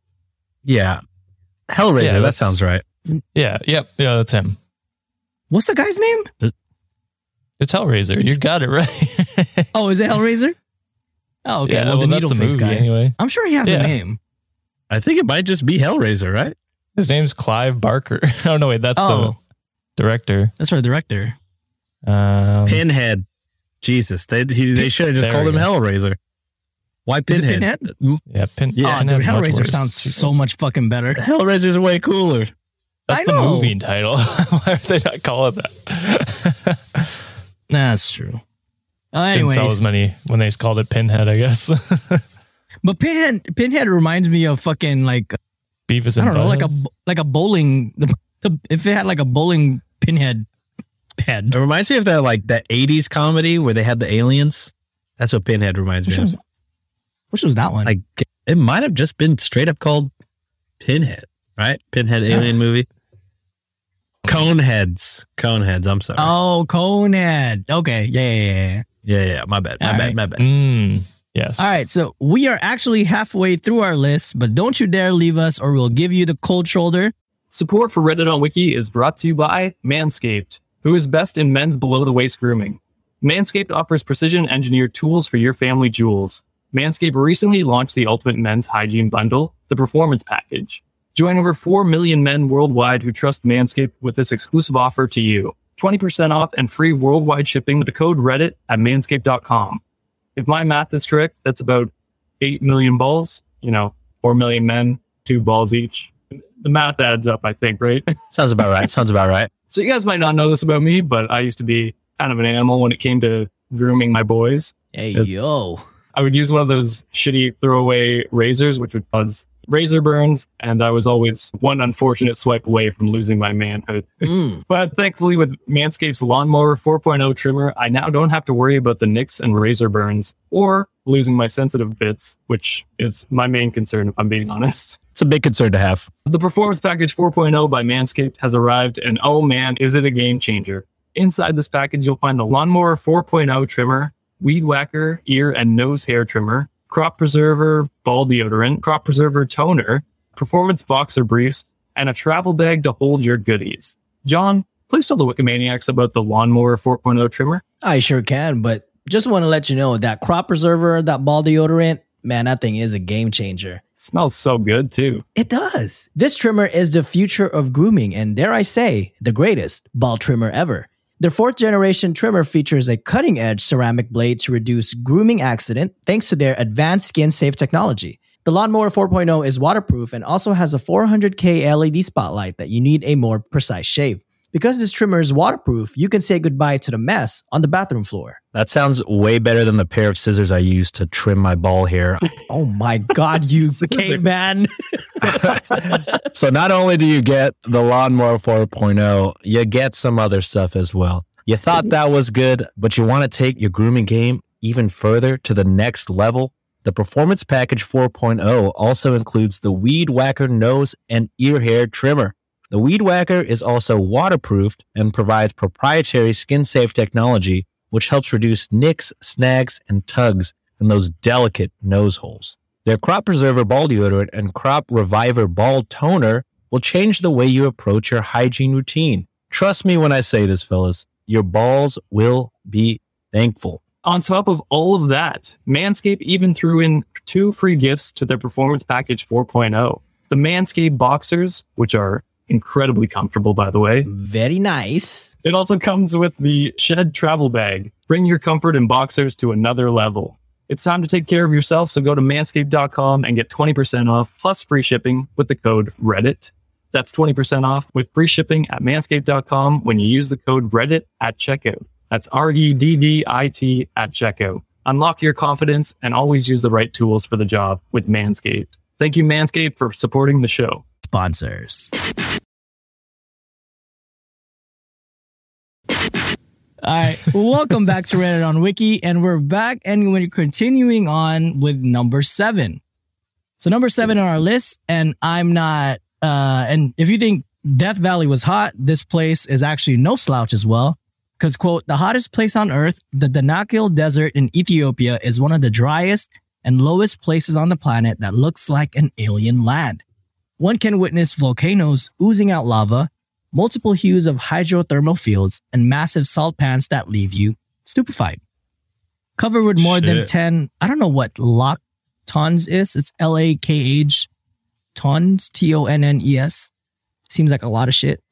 yeah. Hellraiser. Yeah, that sounds right. Yeah. Yep. Yeah, that's him. What's the guy's name? It's Hellraiser. You got it right. Oh, is it Hellraiser? Oh, okay. Yeah, well, the that's needle face guy. anyway. I'm sure he has a name. I think it might just be Hellraiser, right? His name's Clive Barker. oh no, wait, that's Oh. the director. That's our director. Um, Pinhead. Jesus. They he, they should have just called him go. Hellraiser. Why Is it Pinhead? Pinhead? Yeah, pin, Yeah, oh, Pinhead dude, much Hellraiser worse. sounds so much fucking better. Hellraiser's way cooler. That's I the know. movie title. Why would they not call it that? That's true. Uh, Didn't sell as many when they called it Pinhead, I guess. but Pinhead, Pinhead reminds me of fucking like Beavis I and don't know, like a Butthead. like a bowling. The, the, if it had like a bowling pinhead head, It reminds me of that like that 80s comedy where they had the aliens. That's what Pinhead reminds which me of. Which was that one? Like it might have just been straight up called Pinhead, right? Pinhead alien movie. Coneheads. Coneheads. I'm sorry. oh, Conehead. Okay, yeah, yeah, yeah, yeah. Yeah, yeah. My bad. My All bad. right. My bad. Mm, yes. All right, so we are actually halfway through our list, but don't you dare leave us, or we'll give you the cold shoulder. Support for Reddit on Wiki is brought to you by Manscaped, who is best in men's below the waist grooming. Manscaped offers precision engineered tools for your family jewels. Manscaped recently launched the Ultimate Men's Hygiene Bundle, the Performance Package. Join over 4 million men worldwide who trust Manscaped with this exclusive offer to you 20% off and free worldwide shipping with the code Reddit at manscaped.com. If my math is correct, that's about 8 million balls, you know, 4 million men, two balls each. The math adds up, I think, right? Sounds about right. Sounds about right. So you guys might not know this about me, but I used to be kind of an animal when it came to grooming my boys. Hey, It's- yo. I would use one of those shitty throwaway razors, which would cause razor burns, and I was always one unfortunate swipe away from losing my manhood. Mm. But thankfully, with Manscaped's Lawnmower 4.0 trimmer, I now don't have to worry about the nicks and razor burns or losing my sensitive bits, which is my main concern, if I'm being honest. It's a big concern to have. The Performance Package 4.0 by Manscaped has arrived, and oh man, is it a game changer! Inside this package, you'll find the Lawnmower 4.0 trimmer, Weed Whacker ear and nose hair trimmer, Crop Preserver ball deodorant, Crop Preserver toner, Performance boxer briefs, and a travel bag to hold your goodies. John, please tell the Wikimaniacs about the Lawnmower 4.0 trimmer. I sure can, but just want to let you know that crop preserver, that ball deodorant, man, that thing is a game changer. It smells so good too. It does. This trimmer is the future of grooming, and dare I say, the greatest ball trimmer ever. Their fourth generation trimmer features a cutting edge ceramic blade to reduce grooming accident thanks to their advanced skin safe technology. The Lawnmower 4.0 is waterproof and also has a 400K LED spotlight that you need a more precise shave. Because this trimmer is waterproof, you can say goodbye to the mess on the bathroom floor. That sounds way better than the pair of scissors I use to trim my ball hair. Oh my God, you caveman. so not only do you get the lawnmower 4.0, you get some other stuff as well. You thought that was good, but you want to take your grooming game even further to the next level? The Performance Package 4.0 also includes the Weed Whacker nose and ear hair trimmer. The Weed Whacker is also waterproofed and provides proprietary skin safe technology, which helps reduce nicks, snags, and tugs in those delicate nose holes. Their Crop Preserver Ball Deodorant and Crop Reviver Ball Toner will change the way you approach your hygiene routine. Trust me when I say this, fellas. Your balls will be thankful. On top of all of that, Manscaped even threw in two free gifts to their Performance Package 4.0. The Manscaped Boxers, which are incredibly comfortable, by the way. Very nice. It also comes with the Shed Travel Bag. Bring your comfort and boxers to another level. It's time to take care of yourself, so go to manscaped.com and get 20% off plus free shipping with the code REDDIT. That's 20% off with free shipping at manscaped.com when you use the code REDDIT at checkout. That's R E D D I T at checkout. Unlock your confidence and always use the right tools for the job with Manscaped. Thank you, Manscaped, for supporting the show. Sponsors. All right, welcome back to Reddit on Wiki, and we're back and we're continuing on with number seven. So number seven on our list, and I'm not. uh And if you think Death Valley was hot, this place is actually no slouch as well. Because quote, the hottest place on earth, the Danakil Desert in Ethiopia, is one of the driest and lowest places on the planet that looks like an alien land. One can witness volcanoes oozing out lava, multiple hues of hydrothermal fields, and massive salt pans that leave you stupefied. Covered with more than 10, I don't know what lock tons is. It's L A K H tons, T O N N E S. Seems like a lot of shit.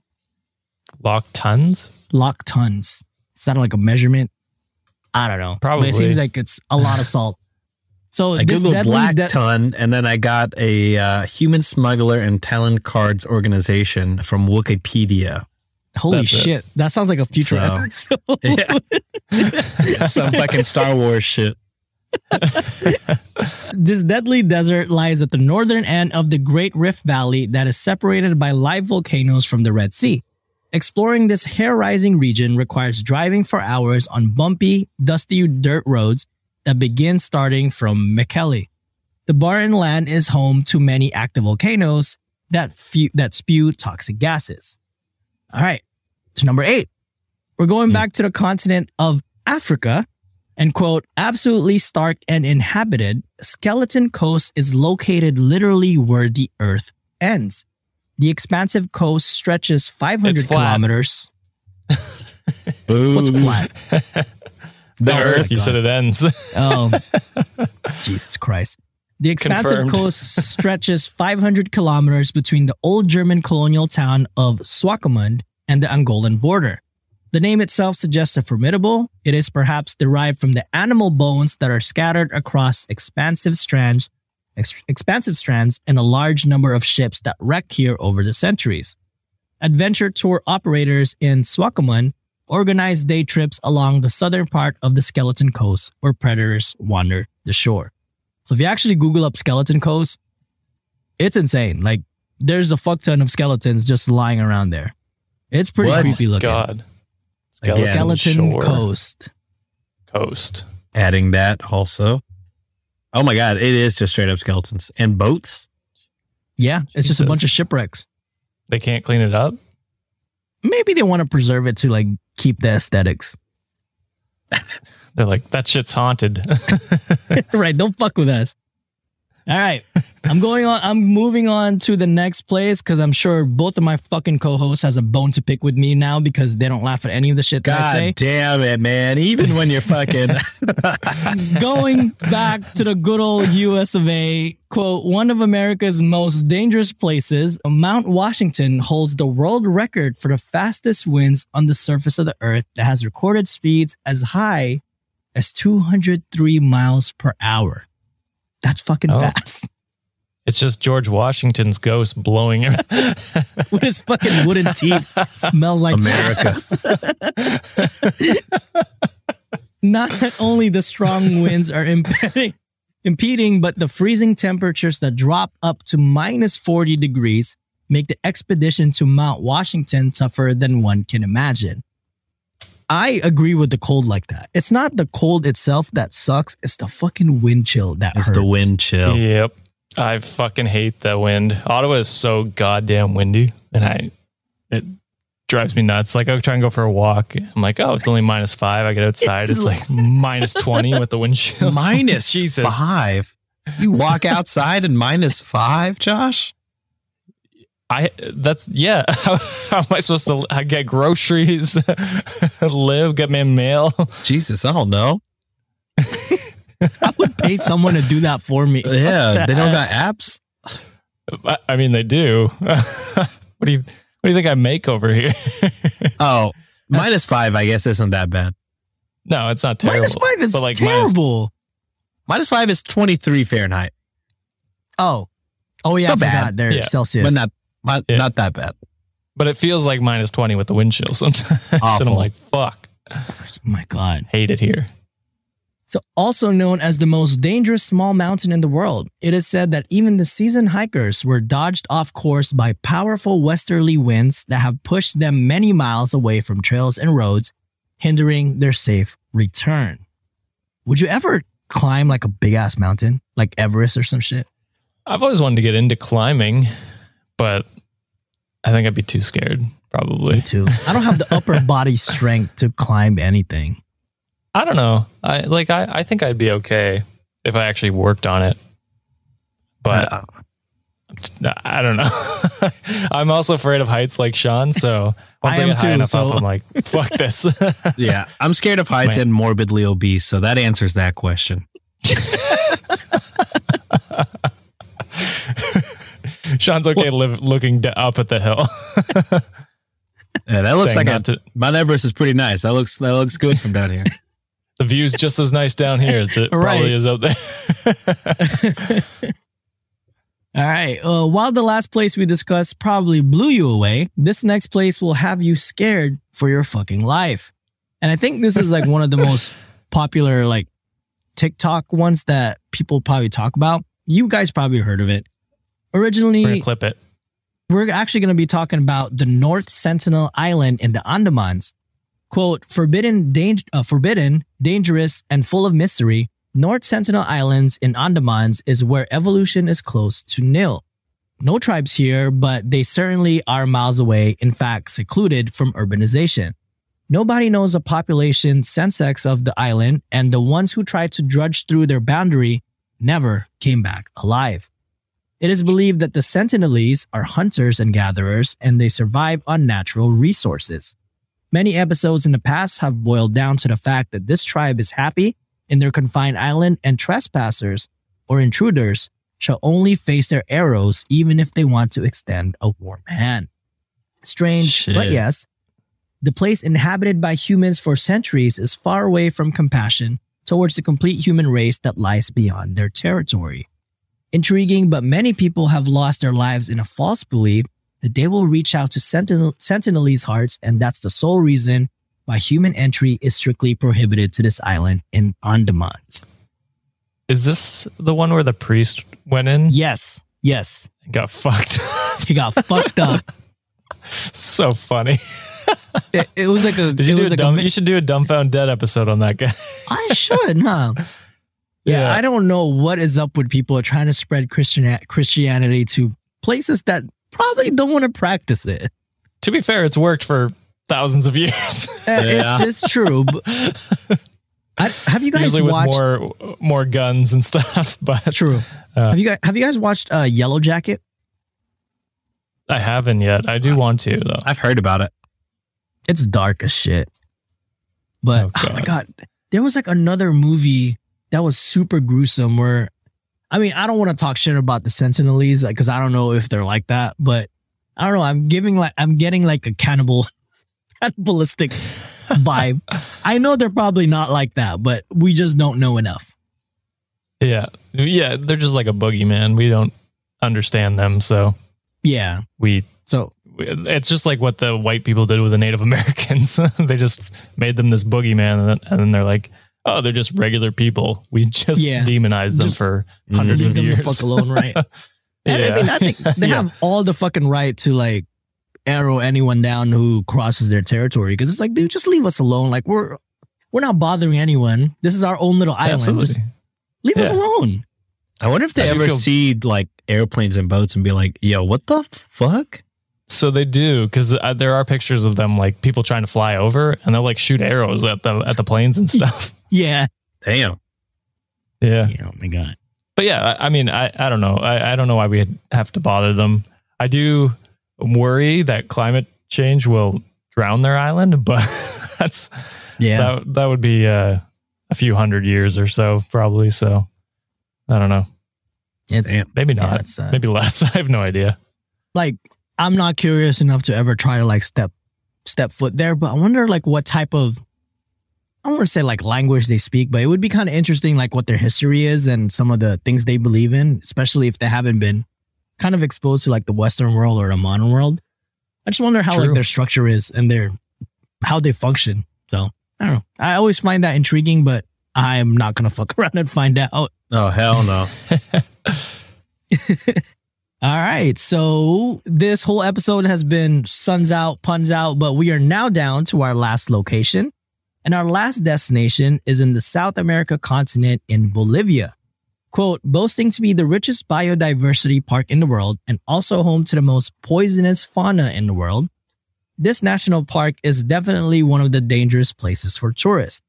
Lock tons? Lock tons. That like a measurement? I don't know. But Probably. it seems like it's a lot of salt. So I this googled deadly Black de- Ton, and then I got a uh, human smuggler and talent cards organization from Wikipedia. Holy That's it. shit. That sounds like a future So- episode. Yeah. Some fucking Star Wars shit. This deadly desert lies at the northern end of the Great Rift Valley that is separated by live volcanoes from the Red Sea. Exploring this hair rising region requires driving for hours on bumpy, dusty dirt roads that begin starting from Mekelle. The barren land is home to many active volcanoes that, that spew toxic gases. All right, to number eight. We're going hmm. back to the continent of Africa and quote, absolutely stark and inhabited, Skeleton Coast is located literally where the earth ends. The expansive coast stretches 500 kilometers. What's flat? The Oh Earth, you said it ends. Oh, Jesus Christ. The expansive coast stretches 500 kilometers between the old German colonial town of Swakopmund and the Angolan border. The name itself suggests a formidable. It is perhaps derived from the animal bones that are scattered across expansive strands, ex- expansive strands, and a large number of ships that wrecked here over the centuries. Adventure tour operators in Swakopmund organize day trips along the southern part of the Skeleton Coast where predators wander the shore. So if you actually Google up Skeleton Coast, it's insane. Like there's a fuck ton of skeletons just lying around there. It's pretty What? creepy looking. God. Like, Again, Skeleton. Coast. Coast. Adding that also. Oh my god, it is just straight up skeletons and boats. Yeah, it's just a bunch of shipwrecks. They can't clean it up. Maybe they want to preserve it to like keep the aesthetics. They're like, that shit's haunted. right, don't fuck with us. All right. I'm going on I'm moving on to the next place cuz I'm sure both of my fucking co-hosts has a bone to pick with me now because they don't laugh at any of the shit that I say. God damn it, man. Even when you're fucking going back to the good old US of A, quote, one of America's most dangerous places, Mount Washington holds the world record for the fastest winds on the surface of the earth that has recorded speeds as high as 203 miles per hour. That's fucking Oh. fast. it's just George Washington's ghost blowing. With his fucking wooden teeth. Smells like America. Not only the strong winds are impeding, impeding, but the freezing temperatures that drop up to minus 40 degrees make the expedition to Mount Washington tougher than one can imagine. I agree with the cold like that. It's not the cold itself that sucks, it's the fucking wind chill that it's hurts. the wind chill. Yep. I fucking hate the wind. Ottawa is so goddamn windy and I it drives me nuts. Like I try and go for a walk. I'm like, oh, it's only minus five. I get outside. It's like minus 20 with the wind chill. Minus Jesus. five. You walk outside and minus five, Josh? I that's yeah. How, how am I supposed to I get groceries, live, get my mail? Jesus, I don't know. I would pay someone to do that for me. Yeah, they don't got apps. I, I mean, they do. what do you what do you think I make over here? Oh, minus five, I guess, isn't that bad. no, it's not terrible. Minus five is but like terrible. Minus five is 23 Fahrenheit, oh. Oh, yeah, So I bad. forgot. They're Yeah. Celsius. but not not, Yeah. not that bad. but it feels like minus 20 with the wind chill sometimes. and I'm like, fuck, Oh my God. hate it here. So, also known as the most dangerous small mountain in the world, it is said that even the seasoned hikers were dodged off course by powerful westerly winds that have pushed them many miles away from trails and roads, hindering their safe return. Would you ever climb like a big ass mountain, like Everest or some shit? I've always wanted to get into climbing, but I think I'd be too scared, probably. Me probably. too. I don't have the upper body strength to climb anything. I don't know. I like I, I think I'd be okay if I actually worked on it. But Uh, I don't know. I'm also afraid of heights like Sean, so once I I, am get high enough so- up, I'm like, fuck this. yeah, I'm scared of heights Man. and morbidly obese, so that answers that question. Sean's okay live, looking d- up at the hill. Yeah, that looks Saying like a, to- Mount Everest is pretty nice. That looks that looks good from down here. The view's just as nice down here as it Right. probably is up there. All right. Uh, while the last place we discussed probably blew you away, this next place will have you scared for your fucking life. And I think this is like one of the most popular like TikTok ones that people probably talk about. You guys probably heard of it. We're Originally, gonna clip it. we're actually going to be talking about the North Sentinel Island in the Andamans. Quote, forbidden, dang- uh, forbidden, dangerous, and full of mystery, North Sentinel Islands in Andamans is where evolution is close to nil. No tribes here, but they certainly are miles away, in fact, secluded from urbanization. Nobody knows the population sensex of the island, and the ones who tried to drudge through their boundary never came back alive. It is believed that the Sentinelese are hunters and gatherers, and they survive on natural resources. Many episodes in the past have boiled down to the fact that this tribe is happy in their confined island, and trespassers or intruders shall only face their arrows even if they want to extend a warm hand. Strange, but yes, the place inhabited by humans for centuries is far away from compassion towards the complete human race that lies beyond their territory. Intriguing, but many people have lost their lives in a false belief that they will reach out to Sentinel- Sentinelese hearts, and that's the sole reason why human entry is strictly prohibited to this island in Andamans. Is this the one where the priest went in Yes, yes, and got fucked? he got fucked up. so funny. It, it was like a. Did you it do was a like dumb? a, you should do a dumbfound dead episode on that guy. I should, huh? Yeah, Yeah. I don't know what is up with people trying to spread Christian Christianity to places that probably don't want to practice it. to be fair, it's worked for thousands of years. Uh, Yeah. it's, it's true. I, have you guys Usually with watched? more more guns and stuff. But True. Uh, have you guys have you guys watched uh, Yellow Jacket? I haven't yet. I do want to though. I've heard about it. It's dark as shit. But Oh, oh, my God. god, there was like another movie that was super gruesome. Where, I mean, I don't want to talk shit about the Sentinelese like because I don't know if they're like that. But I don't know. I'm giving like I'm getting like a cannibal, cannibalistic vibe. I know they're probably not like that, but we just don't know enough. Yeah, yeah. They're just like a boogeyman. We don't understand them, so Yeah. we. So It's just like what the white people did with the Native Americans. they just made them this boogeyman, and then, and then they're like, "Oh, they're just regular people. We just Yeah. demonized them Just for hundreds leave of them years." the fuck alone, right? And I Yeah. mean, I think they Yeah. have all the fucking right to like arrow anyone down who crosses their territory because it's like, dude, just leave us alone. Like we're we're not bothering anyone. This is our own little island. Absolutely. Just leave us alone. I wonder if they I ever feel- see like airplanes and boats and be like, "Yo, what the fuck?" So they do because uh, there are pictures of them like people trying to fly over, and they'll like shoot arrows at the at the planes and stuff. Yeah. Damn. yeah, Oh my god. but yeah, I, I mean, I, I don't know. I, I don't know why we have to bother them. I do worry that climate change will drown their island, but that's Yeah. that that would be uh, a few hundred years or so, probably. So I don't know. it's Damn. Maybe Yeah, not. it's, uh, Maybe less. I have no idea. like I'm not curious enough to ever try to like step step foot there, but I wonder like what type of I don't want to say like language they speak, but it would be kind of interesting like what their history is and some of the things they believe in, especially if they haven't been kind of exposed to like the Western world or the modern world. I just wonder how like their structure is and their how they function. So I don't know. I always find that intriguing, but I'm not gonna fuck around and find out. Oh hell no. All right. So this whole episode has been suns out, puns out, but we are now down to our last location. And our last destination is in the South America continent in Bolivia. Quote, boasting to be the richest biodiversity park in the world and also home to the most poisonous fauna in the world. This national park is definitely one of the dangerous places for tourists.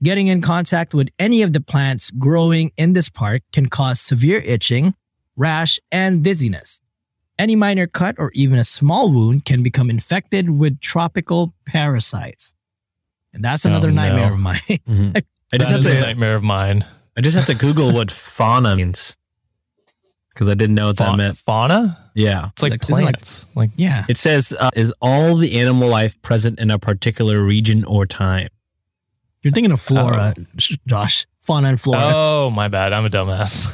Getting in contact with any of the plants growing in this park can cause severe itching, rash, and dizziness. Any minor cut or even a small wound can become infected with tropical parasites. And that's another Oh, nightmare of mine. Mhm. I just That have is a to. nightmare of mine. I just have to Google what fauna means because I didn't know what that meant. fauna? Yeah. It's like Like, isn't like- plants. Like, yeah. It says uh, is all the animal life present in a particular region or time. You're thinking of flora, Sh- Josh. Fauna and flora. Oh, my bad. I'm a dumbass.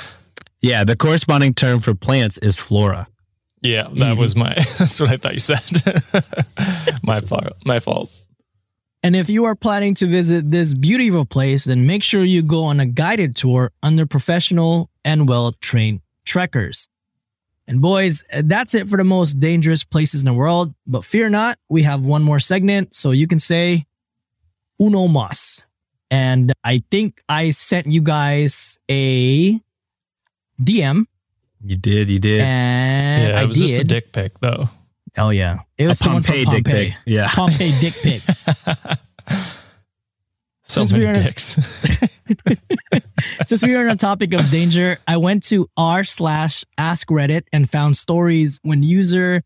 Yeah, the corresponding term for plants is flora. yeah, that was my. That's what I thought you said. my fault. My fault. And if you are planning to visit this beautiful place, then make sure you go on a guided tour under professional and well trained trekkers. And boys, that's it for the most dangerous places in the world. But fear not, we have one more segment, so you can say uno mas. And I think I sent you guys a DM, You did, you did. and Yeah, I it was did. just a dick pic, though. Oh yeah, it was A from Pompeii dick Pompeii. pic. Yeah. Pompeii dick pic. So Since we many a- dicks. Since we are on the topic of danger, I went to r slash ask Reddit and found stories when user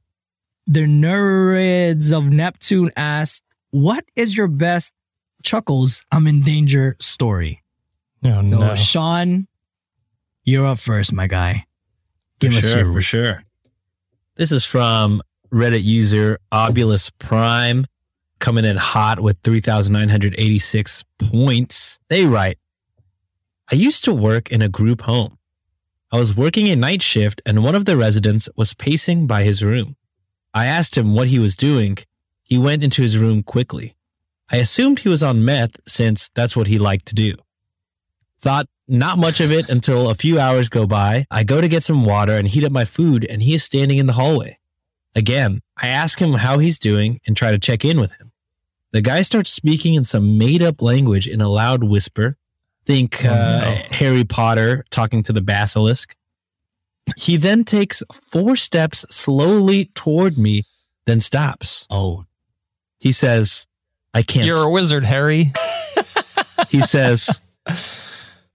the Nerds of Neptune asked, "What is your best chuckles? I'm in danger story." oh, So no. Sean, you're up first, my guy. Give for us sure, your for sure. This is from Reddit user Obelus Prime, coming in hot with 3,986 points. They write, I used to work in a group home. I was working a night shift and one of the residents was pacing by his room. I asked him what he was doing. He went into his room quickly. I assumed he was on meth since that's what he liked to do. Thought not much of it until a few hours go by. I go to get some water and heat up my food, and he is standing in the hallway. Again, I ask him how he's doing and try to check in with him. The guy starts speaking in some made up language in a loud whisper. Think Oh, uh, no. Harry Potter talking to the basilisk. He then takes four steps slowly toward me, then stops. Oh, He says, I can't. You're a wizard, Harry. He says,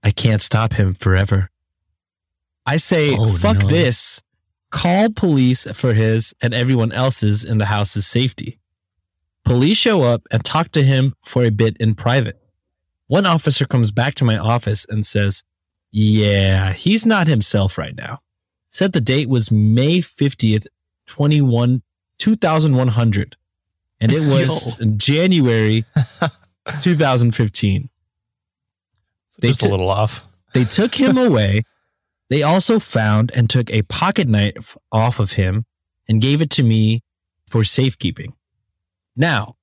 I can't stop him forever. I say, Oh, fuck no. this. Call police for his and everyone else's in the house's safety. Police show up and talk to him for a bit in private. One officer comes back to my office and says, Yeah, he's not himself right now. Said the date was May 50th, 21, 2100. And it was January 2015. They Just a took- little off. They took him away. They also found and took a pocket knife off of him and gave it to me for safekeeping. Now,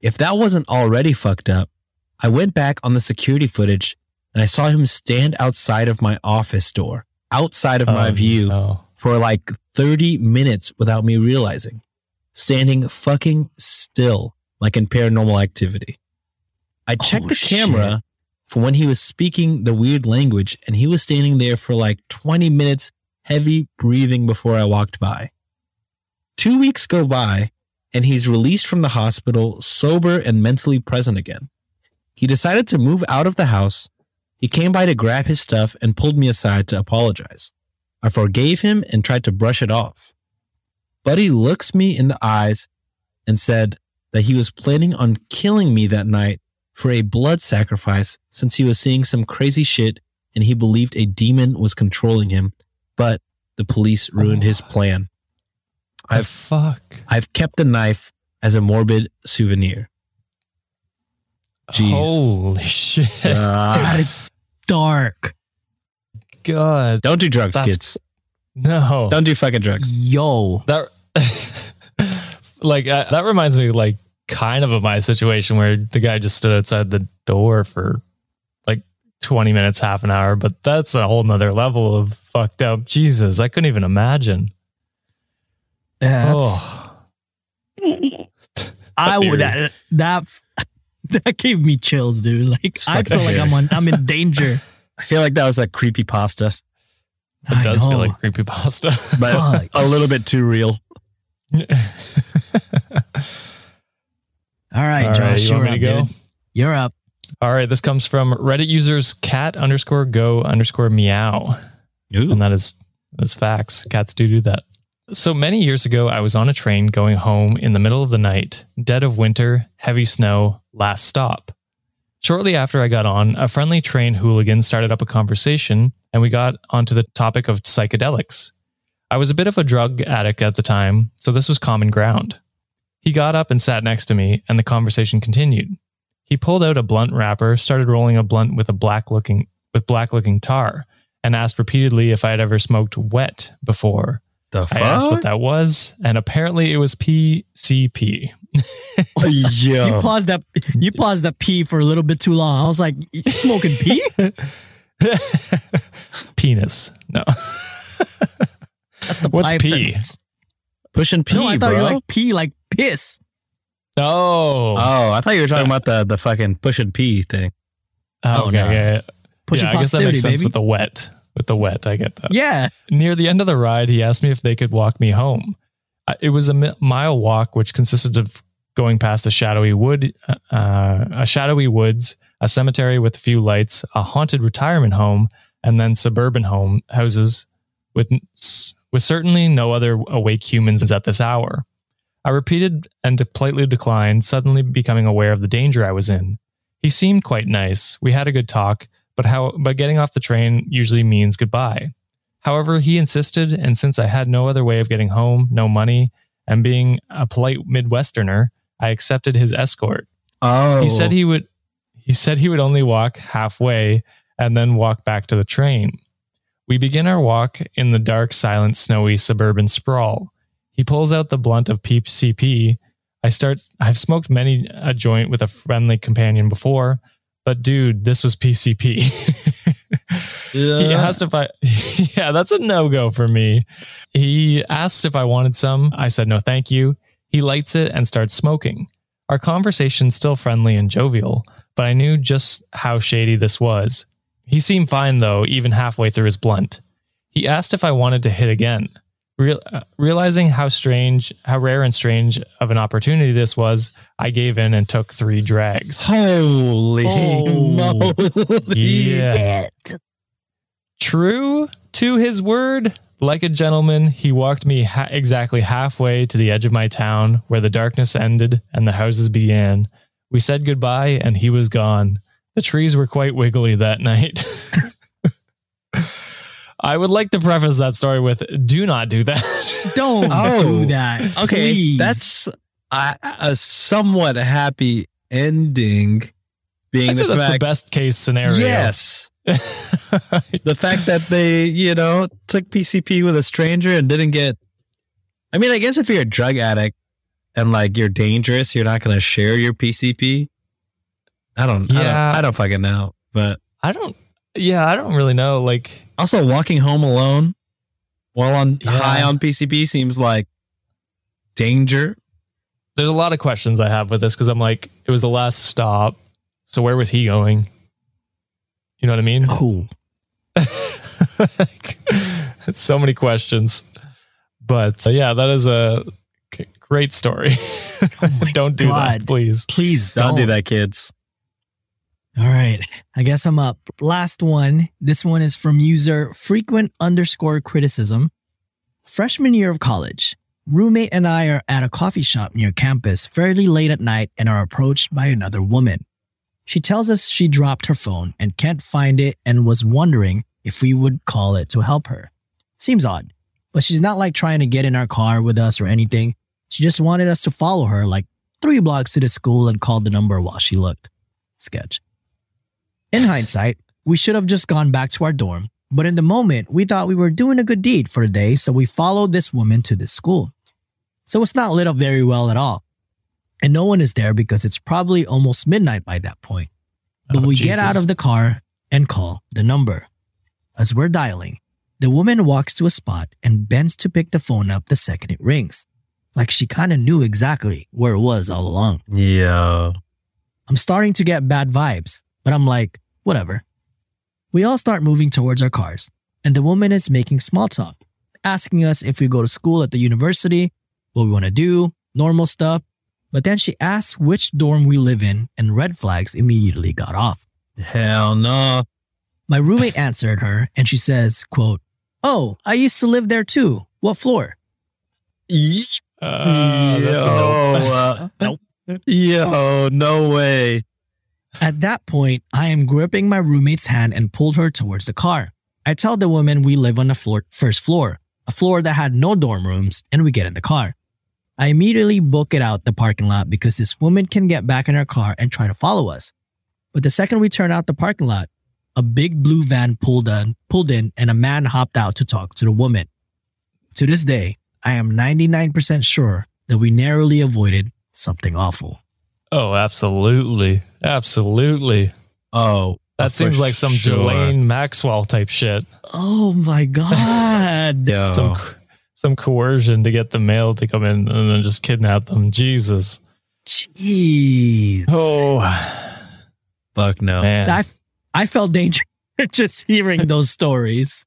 if that wasn't already fucked up, I went back on the security footage and I saw him stand outside of my office door, outside of my Oh, view no. for like 30 minutes without me realizing, standing fucking still like in paranormal activity. I checked Oh, the camera for when he was speaking the weird language and he was standing there for like 20 minutes, heavy breathing before I walked by. Two weeks go by and he's released from the hospital sober and mentally present again. He decided to move out of the house. He came by to grab his stuff and pulled me aside to apologize. I forgave him and tried to brush it off. Buddy looks me in the eyes and said that he was planning on killing me that night for a blood sacrifice since he was seeing some crazy shit and he believed a demon was controlling him, but the police ruined his plan. I've fuck. I've kept the knife as a morbid souvenir. Jeez. Holy shit. that is dark. God. Don't do drugs, That's- kids. No. Don't do fucking drugs. Yo, that like uh, that reminds me like kind of of my situation where the guy just stood outside the door for like 20 minutes half an hour but that's a whole nother level of fucked up jesus i couldn't even imagine that's, oh I That's would uh, that, that that gave me chills, dude. Like I fucking feel like. I'm on I'm in danger. I feel like that was like creepy pasta, it I does feel know. like creepy pasta but Fuck. a little bit too real. All right, All right, Josh, you you're want me up, to go? dude. You're up. all right this comes from reddit users cat underscore go underscore meow and that is that's facts. Cats do do that. So many years ago, I was on a train going home in the middle of the night, dead of winter, heavy snow, last stop. Shortly after I got on, a friendly train hooligan started up a conversation, and we got onto the topic of psychedelics. I was a bit of a drug addict at the time, so this was common ground. He got up and sat next to me, and the conversation continued. He pulled out a blunt wrapper, started rolling a blunt with a black looking with black looking tar, and asked repeatedly if I had ever smoked wet before. The fuck? I asked what that was, and apparently it was PCP. yeah. You Yo. paused that. You paused that P for a little bit too long. I was like, "You smoking pee?" Penis. No. That's the What's pipe pee? That- Pushing P, No, I thought bro. you were like pee, like piss. Oh. oh, I thought you were talking about the the fucking pushing P thing. Oh, okay. no. yeah. Pushing yeah, I guess that makes sense baby. with the wet. With the wet, I get that. yeah. Near the end of the ride, he asked me if they could walk me home. Uh, It was a mile walk, which consisted of going past a shadowy wood, uh, a shadowy woods, a cemetery with a few lights, a haunted retirement home, and then suburban home houses with with certainly no other awake humans at this hour. I repeated and politely declined, suddenly becoming aware of the danger I was in. He seemed quite nice. We had a good talk, but how but getting off the train usually means goodbye. However, he insisted, and since I had no other way of getting home, no money, and being a polite Midwesterner, I accepted his escort. Oh, He said oh. he would he said he would only walk halfway and then walk back to the train. We begin our walk in the dark, silent, snowy suburban sprawl. He pulls out the blunt of PCP. I start I've smoked many a joint with a friendly companion before, but dude, this was PCP. yeah. he asked if I, yeah, that's a no go for me. He asked if I wanted some. I said no, thank you. He lights it and starts smoking. Our conversation's still friendly and jovial, but I knew just how shady this was. He seemed fine though, even halfway through his blunt. He asked if I wanted to hit again. Real, uh, realizing how strange, how rare and strange of an opportunity this was, I gave in and took three drags. Holy Oh. moly. Yeah. True to his word, like a gentleman, he walked me ha- exactly halfway to the edge of my town where the darkness ended and the houses began. We said goodbye and he was gone. The trees were quite wiggly that night. I would like to preface that story with do not do that. Don't Oh. do that. Okay, Please. that's a, a somewhat happy ending. Being I'd the that's the best case scenario. yes, the fact that they, you know, took PCP with a stranger and didn't get. I mean, I guess if you're a drug addict and like you're dangerous, you're not going to share your PCP. I don't. I don't. Yeah. I don't fucking know. But I don't, yeah, I don't really know. Like, also, walking home alone while on Yeah. high on PCP seems like danger. there's a lot of questions I have with this because I'm like, it was the last stop. So where was he going? You know what I mean? Cool. Like, so many questions. But uh, yeah, that is a great story. don't do God. that, please. Please Don't don't, do that, kids. All right. I guess I'm up. Last one. This one is from user frequent underscore criticism. Freshman year of college. Roommate and I are at a coffee shop near campus fairly late at night and are approached by another woman. She tells us she dropped her phone and can't find it and was wondering if we would call it to help her. Seems odd, but she's not like trying to get in our car with us or anything. She just wanted us to follow her like three blocks to the school and called the number while she looked. Sketch. In hindsight, we should have just gone back to our dorm, but in the moment, we thought we were doing a good deed for the day, so we followed this woman to this school. So it's not lit up very well at all. And no one is there because it's probably almost midnight by that point. But Oh, we get out of the car and call the number. As we're dialing, the woman walks to a spot and bends to pick the phone up the second it rings. Like she kind of knew exactly where it was all along. Yeah. I'm starting to get bad vibes, but I'm like, whatever. We all start moving towards our cars, and the woman is making small talk, asking us if we go to school at the university, what we want to do, normal stuff. But then she asks which dorm we live in, and red flags immediately got off. Hell no. My roommate answered her, and she says, quote, Oh, I used to live there too. What floor? Uh, Yo, no. uh, Yo, no way. At that point, I am gripping my roommate's hand and pulled her towards the car. I tell the woman we live on the floor, first floor, a floor that had no dorm rooms, and we get in the car. I immediately book it out the parking lot because this woman can get back in her car and try to follow us. But the second we turn out the parking lot, a big blue van pulled in, pulled in and a man hopped out to talk to the woman. To this day, I am 99% sure that we narrowly avoided something awful. Oh, absolutely. Absolutely. Oh, That seems like some sure. Ghislaine Maxwell type shit. Oh my God. Yo. Some some coercion to get the male to come in and then just kidnap them. Jesus. Jeez. Oh fuck no. man. I, I felt danger just hearing those stories.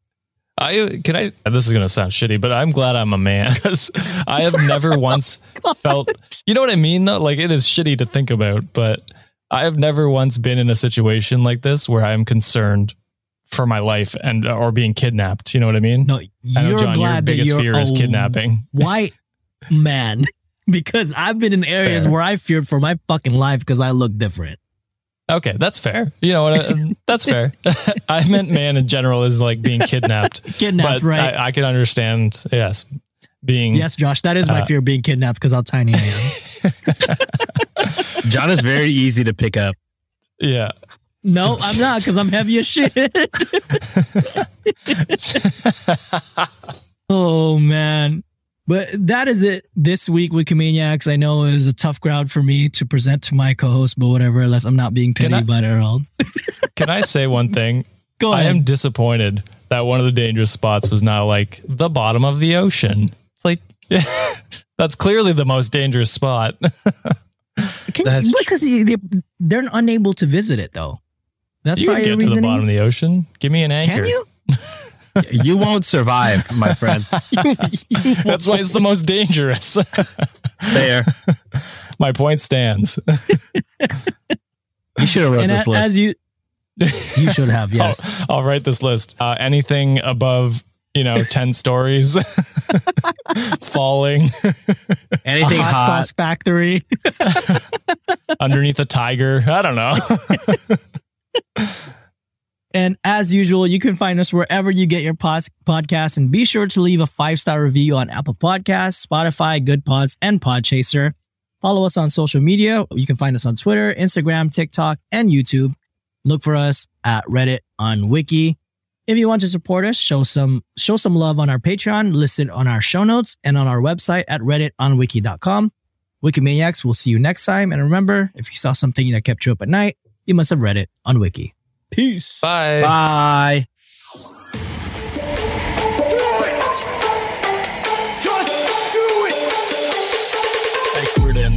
I can I this is gonna sound shitty, but I'm glad I'm a man because I have never oh once felt you know what I mean though? Like it is shitty to think about, but I have never once been in a situation like this where I'm concerned for my life and uh, or being kidnapped. You know what I mean? No, I know, you're your glad that biggest you're fear is kidnapping. White man. Because I've been in areas Fair. where I feared for my fucking life because I look different. Okay, that's fair. You know what? uh, That's fair. I meant man in general is like being kidnapped. Kidnapped, but right? I, I can understand, yes, being yes, Josh, that is my Uh, fear of being kidnapped because how tiny I am. Tiny. John is very easy to pick up. yeah. No, I'm not because I'm heavy as shit. oh man. But that is it this week with Wikimaniacs. I know it was a tough crowd for me to present to my co-host, but whatever, unless I'm not being Can petty I- about it all. Can I say one thing? Go I am disappointed that one of the dangerous spots was not like the bottom of the ocean. It's like, yeah, that's clearly the most dangerous spot. Can you, because they, they're unable to visit it though. That's you can probably get the to the bottom of the ocean. Give me an anchor. Can you? You won't survive, my friend. That's why it's the most dangerous. There. My point stands. You should have wrote and this a- list. as you, you should have. Yes. I'll, I'll write this list. Uh, anything above, you know, 10 stories, falling Anything a hot, hot. sauce factory. underneath a tiger. I don't know. And as usual, you can find us wherever you get your pos- podcasts. And be sure to leave a five star review on Apple Podcasts, Spotify, Good Pods, and Podchaser. Follow us on social media. You can find us on Twitter, Instagram, TikTok, and YouTube. Look for us at Reddit on Wiki. If you want to support us, show some show some love on our Patreon, listed on our show notes and on our website at redditonwiki.com. Wikimaniacs, we'll see you next time. And remember, if you saw something that kept you up at night, you must have read it on Wiki. Peace. Bye. Bye. Expert in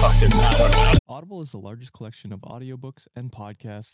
fucking, I. Audible is the largest collection of audiobooks and podcasts